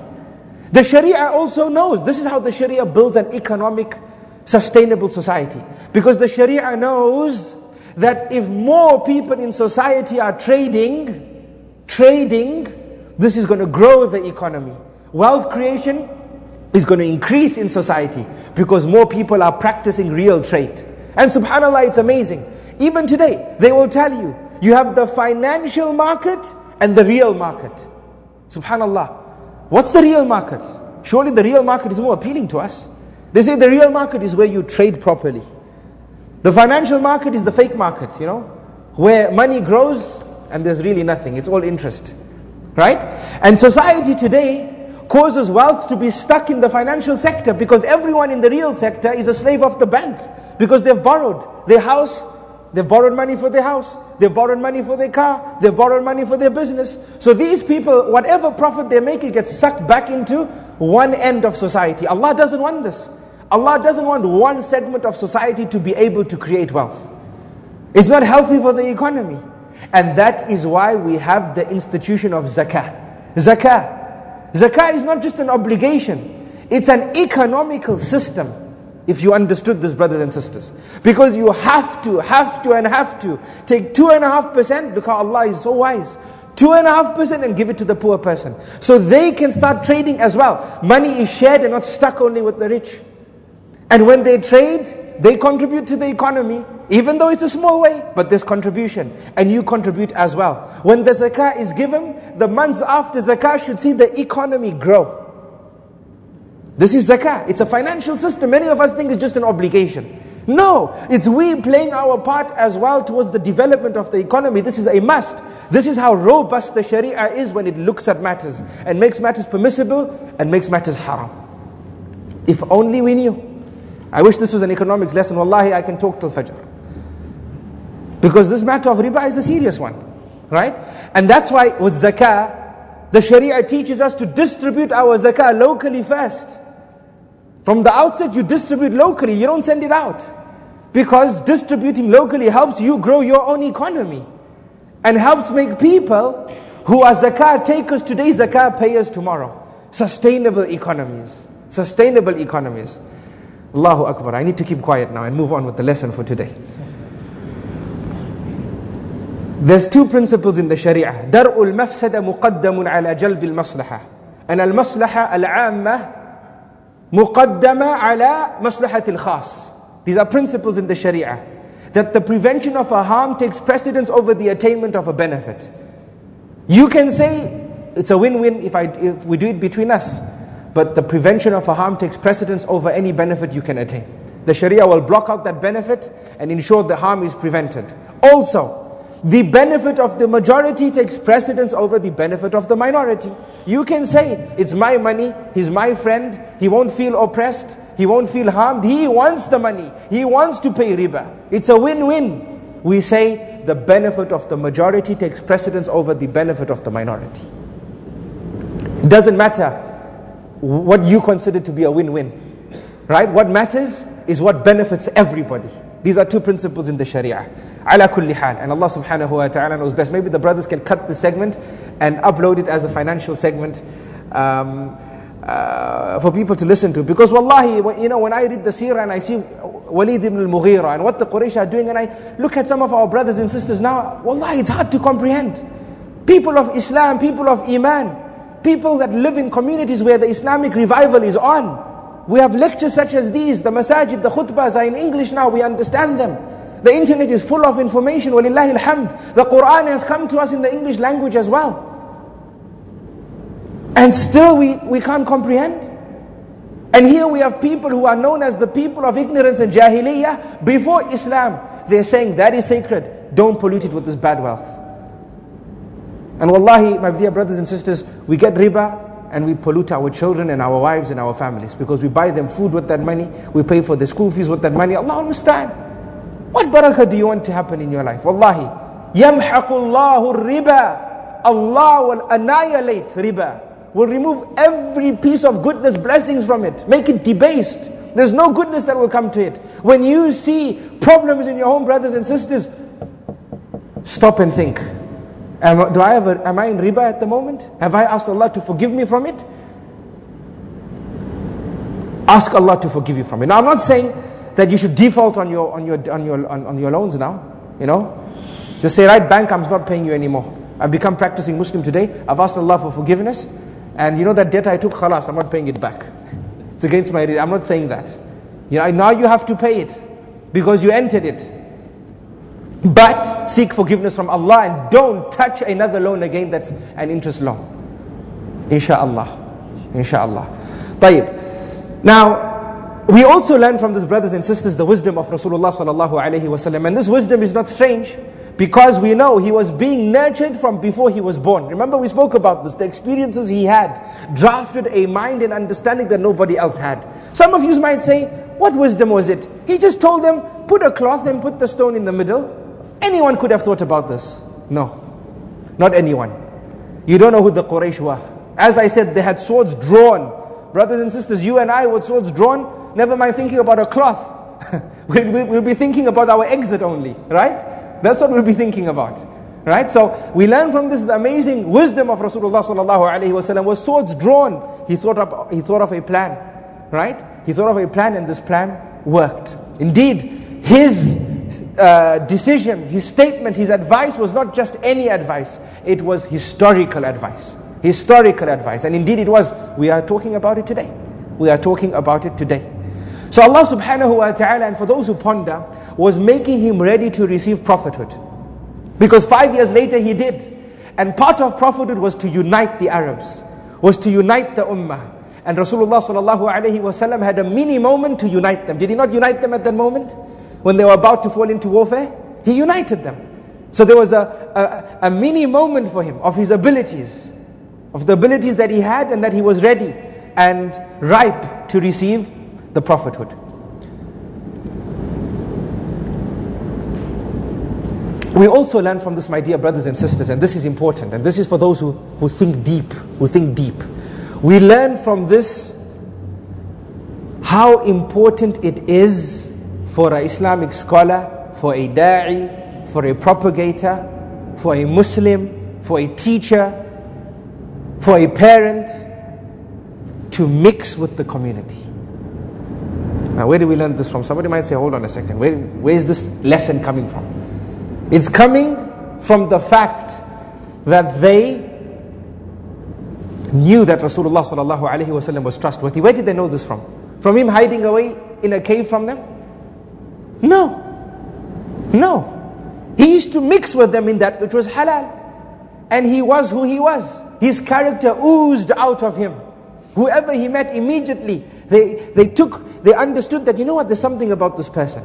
The Sharia also knows this is how the Sharia builds an economic, sustainable society. Because the Sharia knows that if more people in society are trading, trading, this is going to grow the economy. Wealth creation is going to increase in society because more people are practicing real trade. And subhanAllah, it's amazing. Even today, they will tell you you have the financial market and the real market. Subhanallah. What's the real market? Surely the real market is more appealing to us. They say the real market is where you trade properly. The financial market is the fake market, you know, where money grows and there's really nothing. It's all interest. Right? And society today causes wealth to be stuck in the financial sector because everyone in the real sector is a slave of the bank because they've borrowed their house They've borrowed money for their house. They've borrowed money for their car. They've borrowed money for their business. So these people, whatever profit they make, it gets sucked back into one end of society. Allah doesn't want this. Allah doesn't want one segment of society to be able to create wealth. It's not healthy for the economy. And that is why we have the institution of zakah. Zakah. Zakah is not just an obligation, it's an economical system. If you understood this, brothers and sisters. Because you have to, have to, and have to take two and a half percent because Allah is so wise. Two and a half percent and give it to the poor person. So they can start trading as well. Money is shared and not stuck only with the rich. And when they trade, they contribute to the economy, even though it's a small way, but there's contribution. And you contribute as well. When the zakah is given, the months after zakah should see the economy grow. This is zakah. It's a financial system. Many of us think it's just an obligation. No, it's we playing our part as well towards the development of the economy. This is a must. This is how robust the Sharia is when it looks at matters and makes matters permissible and makes matters haram. If only we knew. I wish this was an economics lesson. Wallahi, I can talk till Fajr. Because this matter of riba is a serious one. Right? And that's why with zakah, the Sharia teaches us to distribute our zakah locally first. From the outset, you distribute locally, you don't send it out. Because distributing locally helps you grow your own economy and helps make people who are zakah takers today, zakah payers tomorrow. Sustainable economies. Sustainable economies. Allahu Akbar. I need to keep quiet now and move on with the lesson for today. There's two principles in the Sharia. درء المفسد مقدم على جلب المصلحة. And المصلحة العامة Muqaddama ala maslahatil khas. These are principles in the Sharia that the prevention of a harm takes precedence over the attainment of a benefit. You can say it's a win-win if, I, if we do it between us, but the prevention of a harm takes precedence over any benefit you can attain. The Sharia will block out that benefit and ensure the harm is prevented. Also, the benefit of the majority takes precedence over the benefit of the minority. You can say, it's my money, he's my friend, he won't feel oppressed, he won't feel harmed, he wants the money, he wants to pay riba. It's a win-win. We say the benefit of the majority takes precedence over the benefit of the minority. It doesn't matter what you consider to be a win-win. Right? What matters is what benefits everybody. These are two principles in the Sharia. Ala kulli hal. And Allah subhanahu wa ta'ala knows best. Maybe the brothers can cut the segment and upload it as a financial segment um, uh, for people to listen to. Because wallahi, you know, when I read the seerah and I see Walid ibn al-Mughira and what the Quraysh are doing and I look at some of our brothers and sisters now, wallahi, it's hard to comprehend. People of Islam, people of Iman, people that live in communities where the Islamic revival is on. We have lectures such as these, the masajid, the khutbahs are in English now, we understand them. The internet is full of information, walillahi alhamd. The Quran has come to us in the English language as well. And still we, we can't comprehend. And here we have people who are known as the people of ignorance and jahiliyyah before Islam. They're saying that is sacred, don't pollute it with this bad wealth. And wallahi, my dear brothers and sisters, we get riba, and we pollute our children and our wives and our families because we buy them food with that money, we pay for the school fees with that money. Allah understand. What barakah do you want to happen in your life? Wallahi, yamhaqullahu riba. Allah will annihilate riba, will remove every piece of goodness, blessings from it, make it debased. There's no goodness that will come to it. When you see problems in your home, brothers and sisters, stop and think. Am, do I have a, am I in riba at the moment? Have I asked Allah to forgive me from it? Ask Allah to forgive you from it. Now I'm not saying that you should default on your on your on your on, on your loans now. You know, just say, right, bank, I'm not paying you anymore. I've become practicing Muslim today. I've asked Allah for forgiveness, and you know that debt I took, khalas, I'm not paying it back. It's against my. I'm not saying that. You know, now you have to pay it because you entered it. But seek forgiveness from Allah and don't touch another loan again that's an interest loan. Insha'Allah. Insha'Allah. Tayyib. Now, we also learn from these brothers and sisters the wisdom of Rasulullah sallallahu alayhi wasallam. And this wisdom is not strange because we know he was being nurtured from before he was born. Remember we spoke about this. The experiences he had drafted a mind and understanding that nobody else had. Some of you might say, what wisdom was it? He just told them, put a cloth and put the stone in the middle Anyone could have thought about this. No, not anyone. You don't know who the Quraysh were. As I said, they had swords drawn. Brothers and sisters, you and I with swords drawn, never mind thinking about a cloth. we'll, we'll be thinking about our exit only, right? That's what we'll be thinking about. Right? So we learn from this the amazing wisdom of Rasulullah wasallam was swords drawn. He thought up he thought of a plan. Right? He thought of a plan and this plan worked. Indeed, his uh, decision, his statement, his advice was not just any advice. It was historical advice. Historical advice. And indeed it was. We are talking about it today. We are talking about it today. So Allah subhanahu wa ta'ala, and for those who ponder, was making him ready to receive prophethood. Because five years later he did. And part of prophethood was to unite the Arabs, was to unite the Ummah. And Rasulullah sallallahu alayhi wasallam had a mini moment to unite them. Did he not unite them at that moment? When they were about to fall into warfare? He united them. So there was a, a, a mini moment for him of his abilities, of the abilities that he had and that he was ready and ripe to receive the prophethood. We also learn from this, my dear brothers and sisters, and this is important, and this is for those who, who think deep, who think deep. We learn from this how important it is for an Islamic scholar, for a da'i, for a propagator, for a Muslim, for a teacher, for a parent to mix with the community. Now, where do we learn this from? Somebody might say, hold on a second, where, where is this lesson coming from? It's coming from the fact that they knew that Rasulullah was trustworthy. Where did they know this from? From him hiding away in a cave from them? No. No. He used to mix with them in that which was halal. And he was who he was. His character oozed out of him. Whoever he met immediately, they, they took, they understood that, you know what, there's something about this person.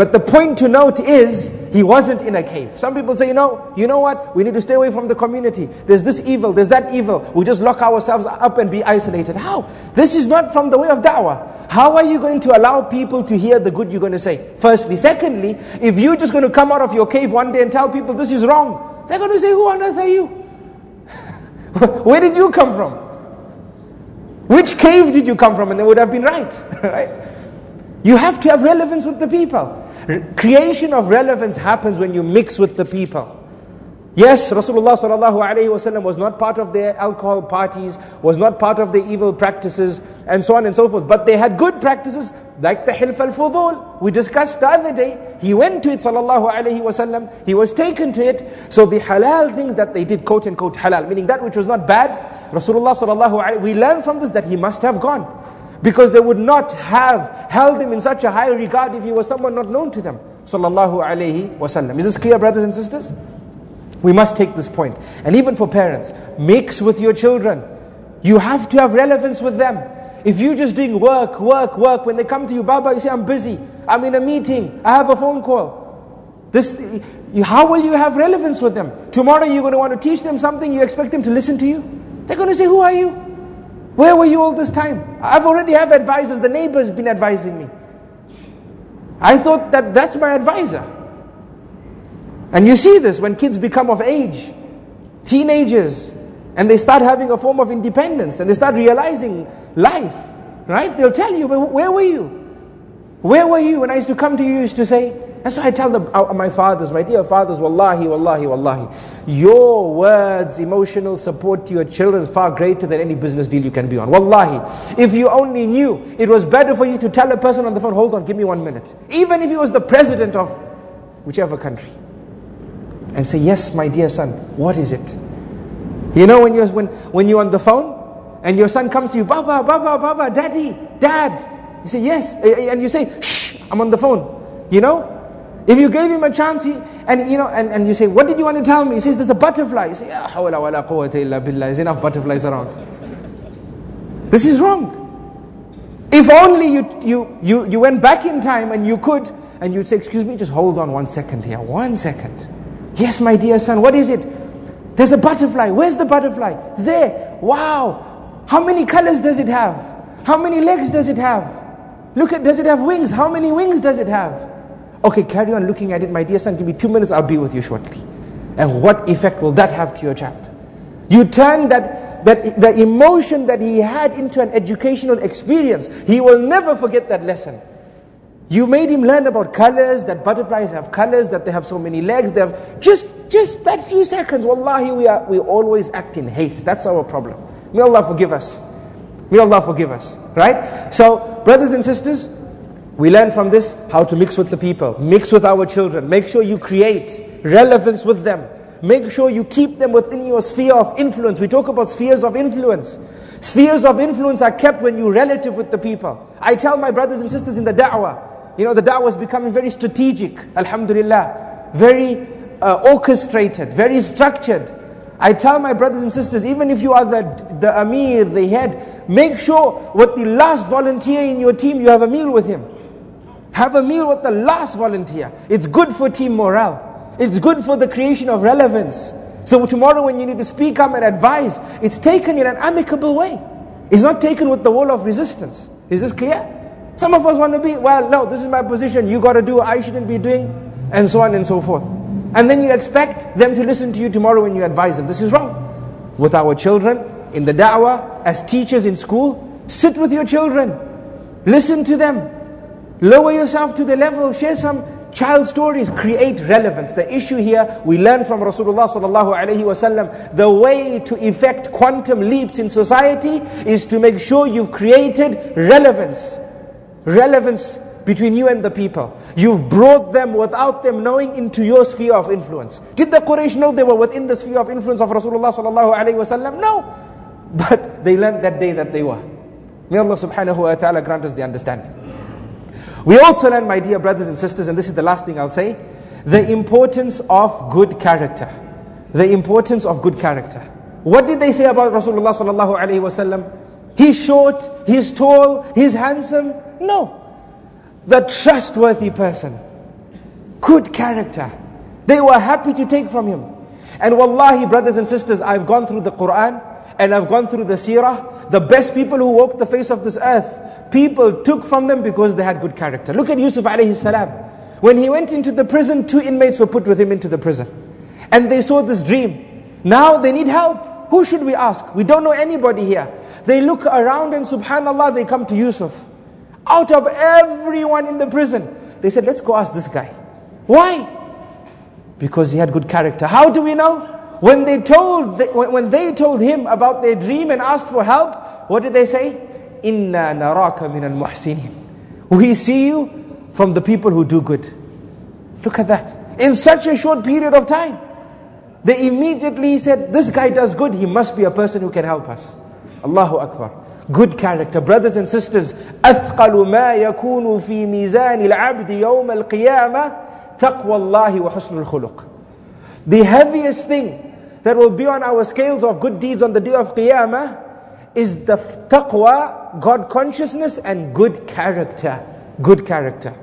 But the point to note is, he wasn't in a cave. Some people say, you know, you know what? We need to stay away from the community. There's this evil, there's that evil. We just lock ourselves up and be isolated. How? This is not from the way of da'wah. How are you going to allow people to hear the good you're going to say? Firstly. Secondly, if you're just going to come out of your cave one day and tell people this is wrong, they're going to say, who on earth are you? Where did you come from? Which cave did you come from? And they would have been right. right? You have to have relevance with the people. Creation of relevance happens when you mix with the people. Yes, Rasulullah sallallahu was not part of their alcohol parties, was not part of the evil practices, and so on and so forth. But they had good practices, like the hilf al-fudul. We discussed the other day. He went to it sallallahu alaihi wasallam. He was taken to it. So the halal things that they did, quote unquote halal, meaning that which was not bad, Rasulullah sallallahu we learn from this that he must have gone. Because they would not have held him in such a high regard if he was someone not known to them. Sallallahu alayhi wasallam. Is this clear, brothers and sisters? We must take this point. And even for parents, mix with your children. You have to have relevance with them. If you're just doing work, work, work, when they come to you, Baba, you say, I'm busy, I'm in a meeting, I have a phone call. This, how will you have relevance with them? Tomorrow you're going to want to teach them something, you expect them to listen to you? They're going to say, Who are you? Where were you all this time? I've already have advisors, the neighbor's been advising me. I thought that that's my advisor. And you see this when kids become of age, teenagers, and they start having a form of independence and they start realizing life, right? They'll tell you, where were you? Where were you when I used to come to you, used to say, that's why I tell the, uh, my fathers, my dear fathers, wallahi, wallahi, wallahi. Your words, emotional support to your children is far greater than any business deal you can be on. Wallahi. If you only knew, it was better for you to tell a person on the phone, hold on, give me one minute. Even if he was the president of whichever country. And say, yes, my dear son, what is it? You know when you're, when, when you're on the phone and your son comes to you, Baba, Baba, Baba, Daddy, Dad. You say, yes. And you say, shh, I'm on the phone. You know? If you gave him a chance, he, and you know, and, and you say, what did you want to tell me? He says, there's a butterfly. You say, Ya hawla wa la quwwata illa billah. There's enough butterflies around. This is wrong. If only you, you, you, you went back in time and you could, and you'd say, excuse me, just hold on one second here, one second. Yes, my dear son, what is it? There's a butterfly. Where's the butterfly? There. Wow. How many colors does it have? How many legs does it have? Look at, does it have wings? How many wings does it have? Okay, carry on looking at it, my dear son. Give me two minutes, I'll be with you shortly. And what effect will that have to your child? You turn that, that the emotion that he had into an educational experience. He will never forget that lesson. You made him learn about colors, that butterflies have colors, that they have so many legs. They have just, just that few seconds. Wallahi, we, are, we always act in haste. That's our problem. May Allah forgive us. May Allah forgive us. Right? So, brothers and sisters, we learn from this how to mix with the people, mix with our children. Make sure you create relevance with them. Make sure you keep them within your sphere of influence. We talk about spheres of influence. Spheres of influence are kept when you're relative with the people. I tell my brothers and sisters in the da'wah, you know, the da'wah is becoming very strategic, alhamdulillah, very uh, orchestrated, very structured. I tell my brothers and sisters, even if you are the, the amir, the head, make sure with the last volunteer in your team, you have a meal with him. Have a meal with the last volunteer. It's good for team morale. It's good for the creation of relevance. So tomorrow when you need to speak up and advise, it's taken in an amicable way. It's not taken with the wall of resistance. Is this clear? Some of us want to be, well, no, this is my position, you got to do, what I shouldn't be doing, and so on and so forth. And then you expect them to listen to you tomorrow when you advise them. This is wrong. With our children, in the da'wah, as teachers in school, sit with your children, listen to them, lower yourself to the level, share some child stories, create relevance. The issue here, we learn from Rasulullah sallallahu alaihi wasallam, the way to effect quantum leaps in society is to make sure you've created relevance relevance between you and the people. You've brought them without them knowing into your sphere of influence. Did the Quraysh know they were within the sphere of influence of Rasulullah sallallahu alaihi wasallam? No. But they learned that day that they were. May Allah subhanahu wa ta'ala grant us the understanding. We also learn, my dear brothers and sisters, and this is the last thing I'll say, the importance of good character. The importance of good character. What did they say about Rasulullah sallallahu alaihi? He's short, he's tall, he's handsome. No. The trustworthy person, good character. They were happy to take from him. And wallahi, brothers and sisters, I've gone through the Quran and I've gone through the seerah. The best people who walked the face of this earth, people took from them because they had good character. Look at Yusuf alayhi salam. When he went into the prison, two inmates were put with him into the prison. And they saw this dream. Now they need help. Who should we ask? We don't know anybody here. They look around and subhanAllah, they come to Yusuf. Out of everyone in the prison, they said, let's go ask this guy. Why? Because he had good character. How do we know? When they told, when they told him about their dream and asked for help, what did they say? Inna naraka min al muhsinin. We see you from the people who do good. Look at that. In such a short period of time. They immediately said, this guy does good, he must be a person who can help us. Allahu Akbar. Good character. Brothers and sisters, أثقل ما يكون في ميزان العبد يوم القيامة تقوى الله وحسن الخلق. The heaviest thing that will be on our scales of good deeds on the day of Qiyamah is the taqwa, God consciousness and good character. Good character.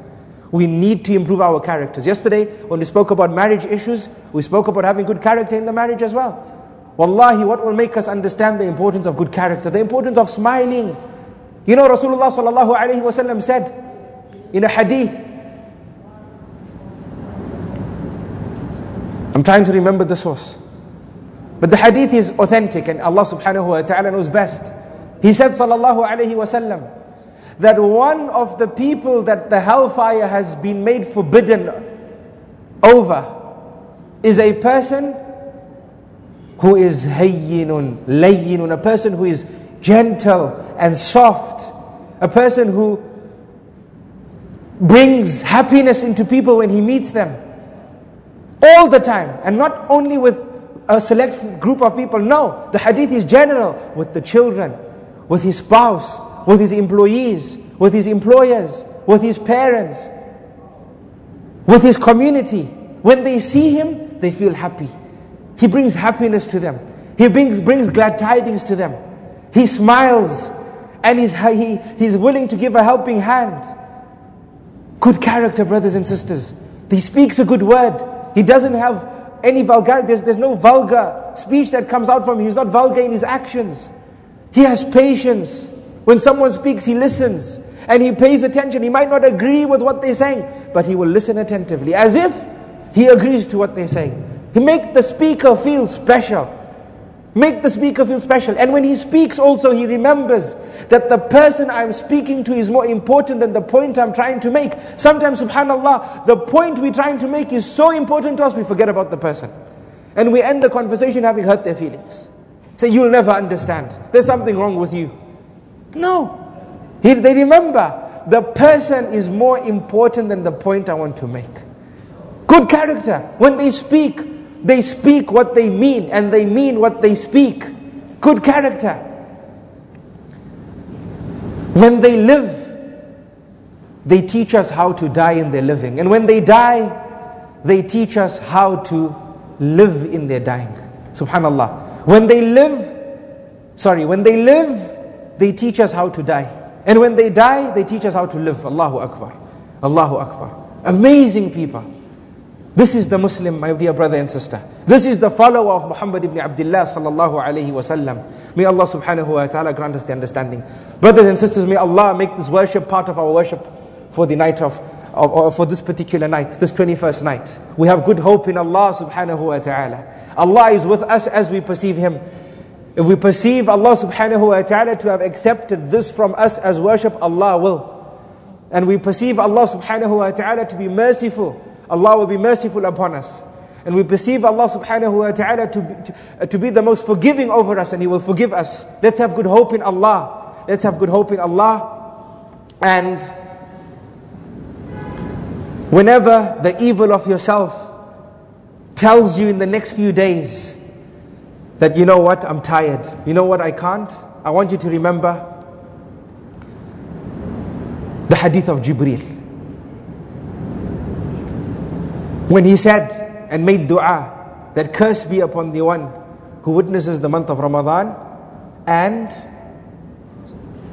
We need to improve our characters. Yesterday, when we spoke about marriage issues, we spoke about having good character in the marriage as well. Wallahi, what will make us understand the importance of good character, the importance of smiling. You know, Rasulullah sallallahu alaihi wasallam said in a hadith. I'm trying to remember the source. But the hadith is authentic and Allah subhanahu wa ta'ala knows best. He said sallallahu alaihi wasallam that one of the people that the hellfire has been made forbidden over is a person who is hayyinun, layyinun, a person who is gentle and soft, a person who brings happiness into people when he meets them all the time, and not only with a select group of people. No, the hadith is general with the children, with his spouse, with his employees, with his employers, with his parents, with his community. When they see him, they feel happy. He brings happiness to them. He brings, brings glad tidings to them. He smiles and he's, he, he's willing to give a helping hand. Good character, brothers and sisters. He speaks a good word. He doesn't have any vulgarity. There's, there's no vulgar speech that comes out from him. He's not vulgar in his actions. He has patience. When someone speaks, he listens and he pays attention. He might not agree with what they're saying, but he will listen attentively as if he agrees to what they're saying. He makes the speaker feel special. Make the speaker feel special. And when he speaks also, he remembers that the person I'm speaking to is more important than the point I'm trying to make. Sometimes, subhanAllah, the point we're trying to make is so important to us, we forget about the person. And we end the conversation having hurt their feelings. Say, you'll never understand. There's something wrong with you. No. He, they remember the person is more important than the point I want to make. Good character. When they speak, they speak what they mean and they mean what they speak. Good character. When they live, they teach us how to die in their living. And when they die, they teach us how to live in their dying. Subhanallah. When they live, sorry, when they live, they teach us how to die. And when they die, they teach us how to live. Allahu Akbar. Allahu Akbar. Amazing people. This is the Muslim, my dear brother and sister. This is the follower of Muhammad ibn Abdullah sallallahu alayhi wasallam. May Allah subhanahu wa ta'ala grant us the understanding. Brothers and sisters, may Allah make this worship part of our worship for the night of, of for this particular night, this 21st night. We have good hope in Allah subhanahu wa ta'ala. Allah is with us as we perceive Him. If we perceive Allah subhanahu wa ta'ala to have accepted this from us as worship, Allah will. And we perceive Allah subhanahu wa ta'ala to be merciful, Allah will be merciful upon us. And we perceive Allah subhanahu wa ta'ala to be, to, uh, to be the most forgiving over us and He will forgive us. Let's have good hope in Allah. Let's have good hope in Allah. And whenever the evil of yourself tells you in the next few days that, you know what, I'm tired. You know what, I can't. I want you to remember the hadith of Jibreel. When he said and made dua that curse be upon the one who witnesses the month of Ramadan and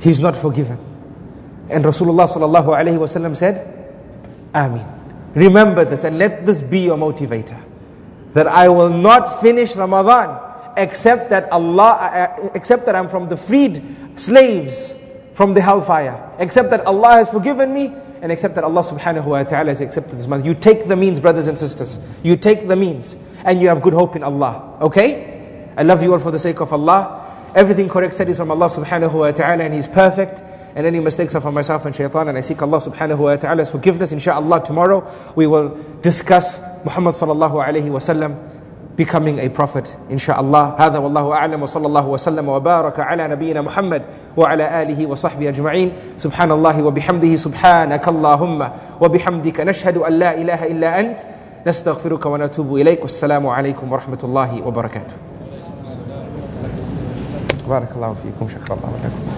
he's not forgiven. And Rasulullah sallallahu alaihi wasallam said, Ameen. Remember this and let this be your motivator. That I will not finish Ramadan except that Allah, uh, except that I'm from the freed slaves from the hellfire. Except that Allah has forgiven me and except that Allah subhanahu wa ta'ala has accepted this month. You take the means, brothers and sisters. You take the means and you have good hope in Allah. Okay? I love you all for the sake of Allah. Everything correct said is from Allah subhanahu wa ta'ala and He's perfect. And any mistakes are from myself and shaitan and I seek Allah subhanahu wa ta'ala's forgiveness. Insha'Allah tomorrow we will discuss Muhammad sallallahu alayhi wa sallam becoming a prophet insha'Allah هذا والله أعلم وصلى الله وسلم وبارك على نبينا محمد وعلى آله وصحبه أجمعين سبحان الله وبحمده سبحانك اللهم وبحمدك نشهد أن لا إله إلا أنت نستغفرك ونتوب إليك والسلام عليكم ورحمة الله وبركاته بارك الله فيكم شكرا الله لكم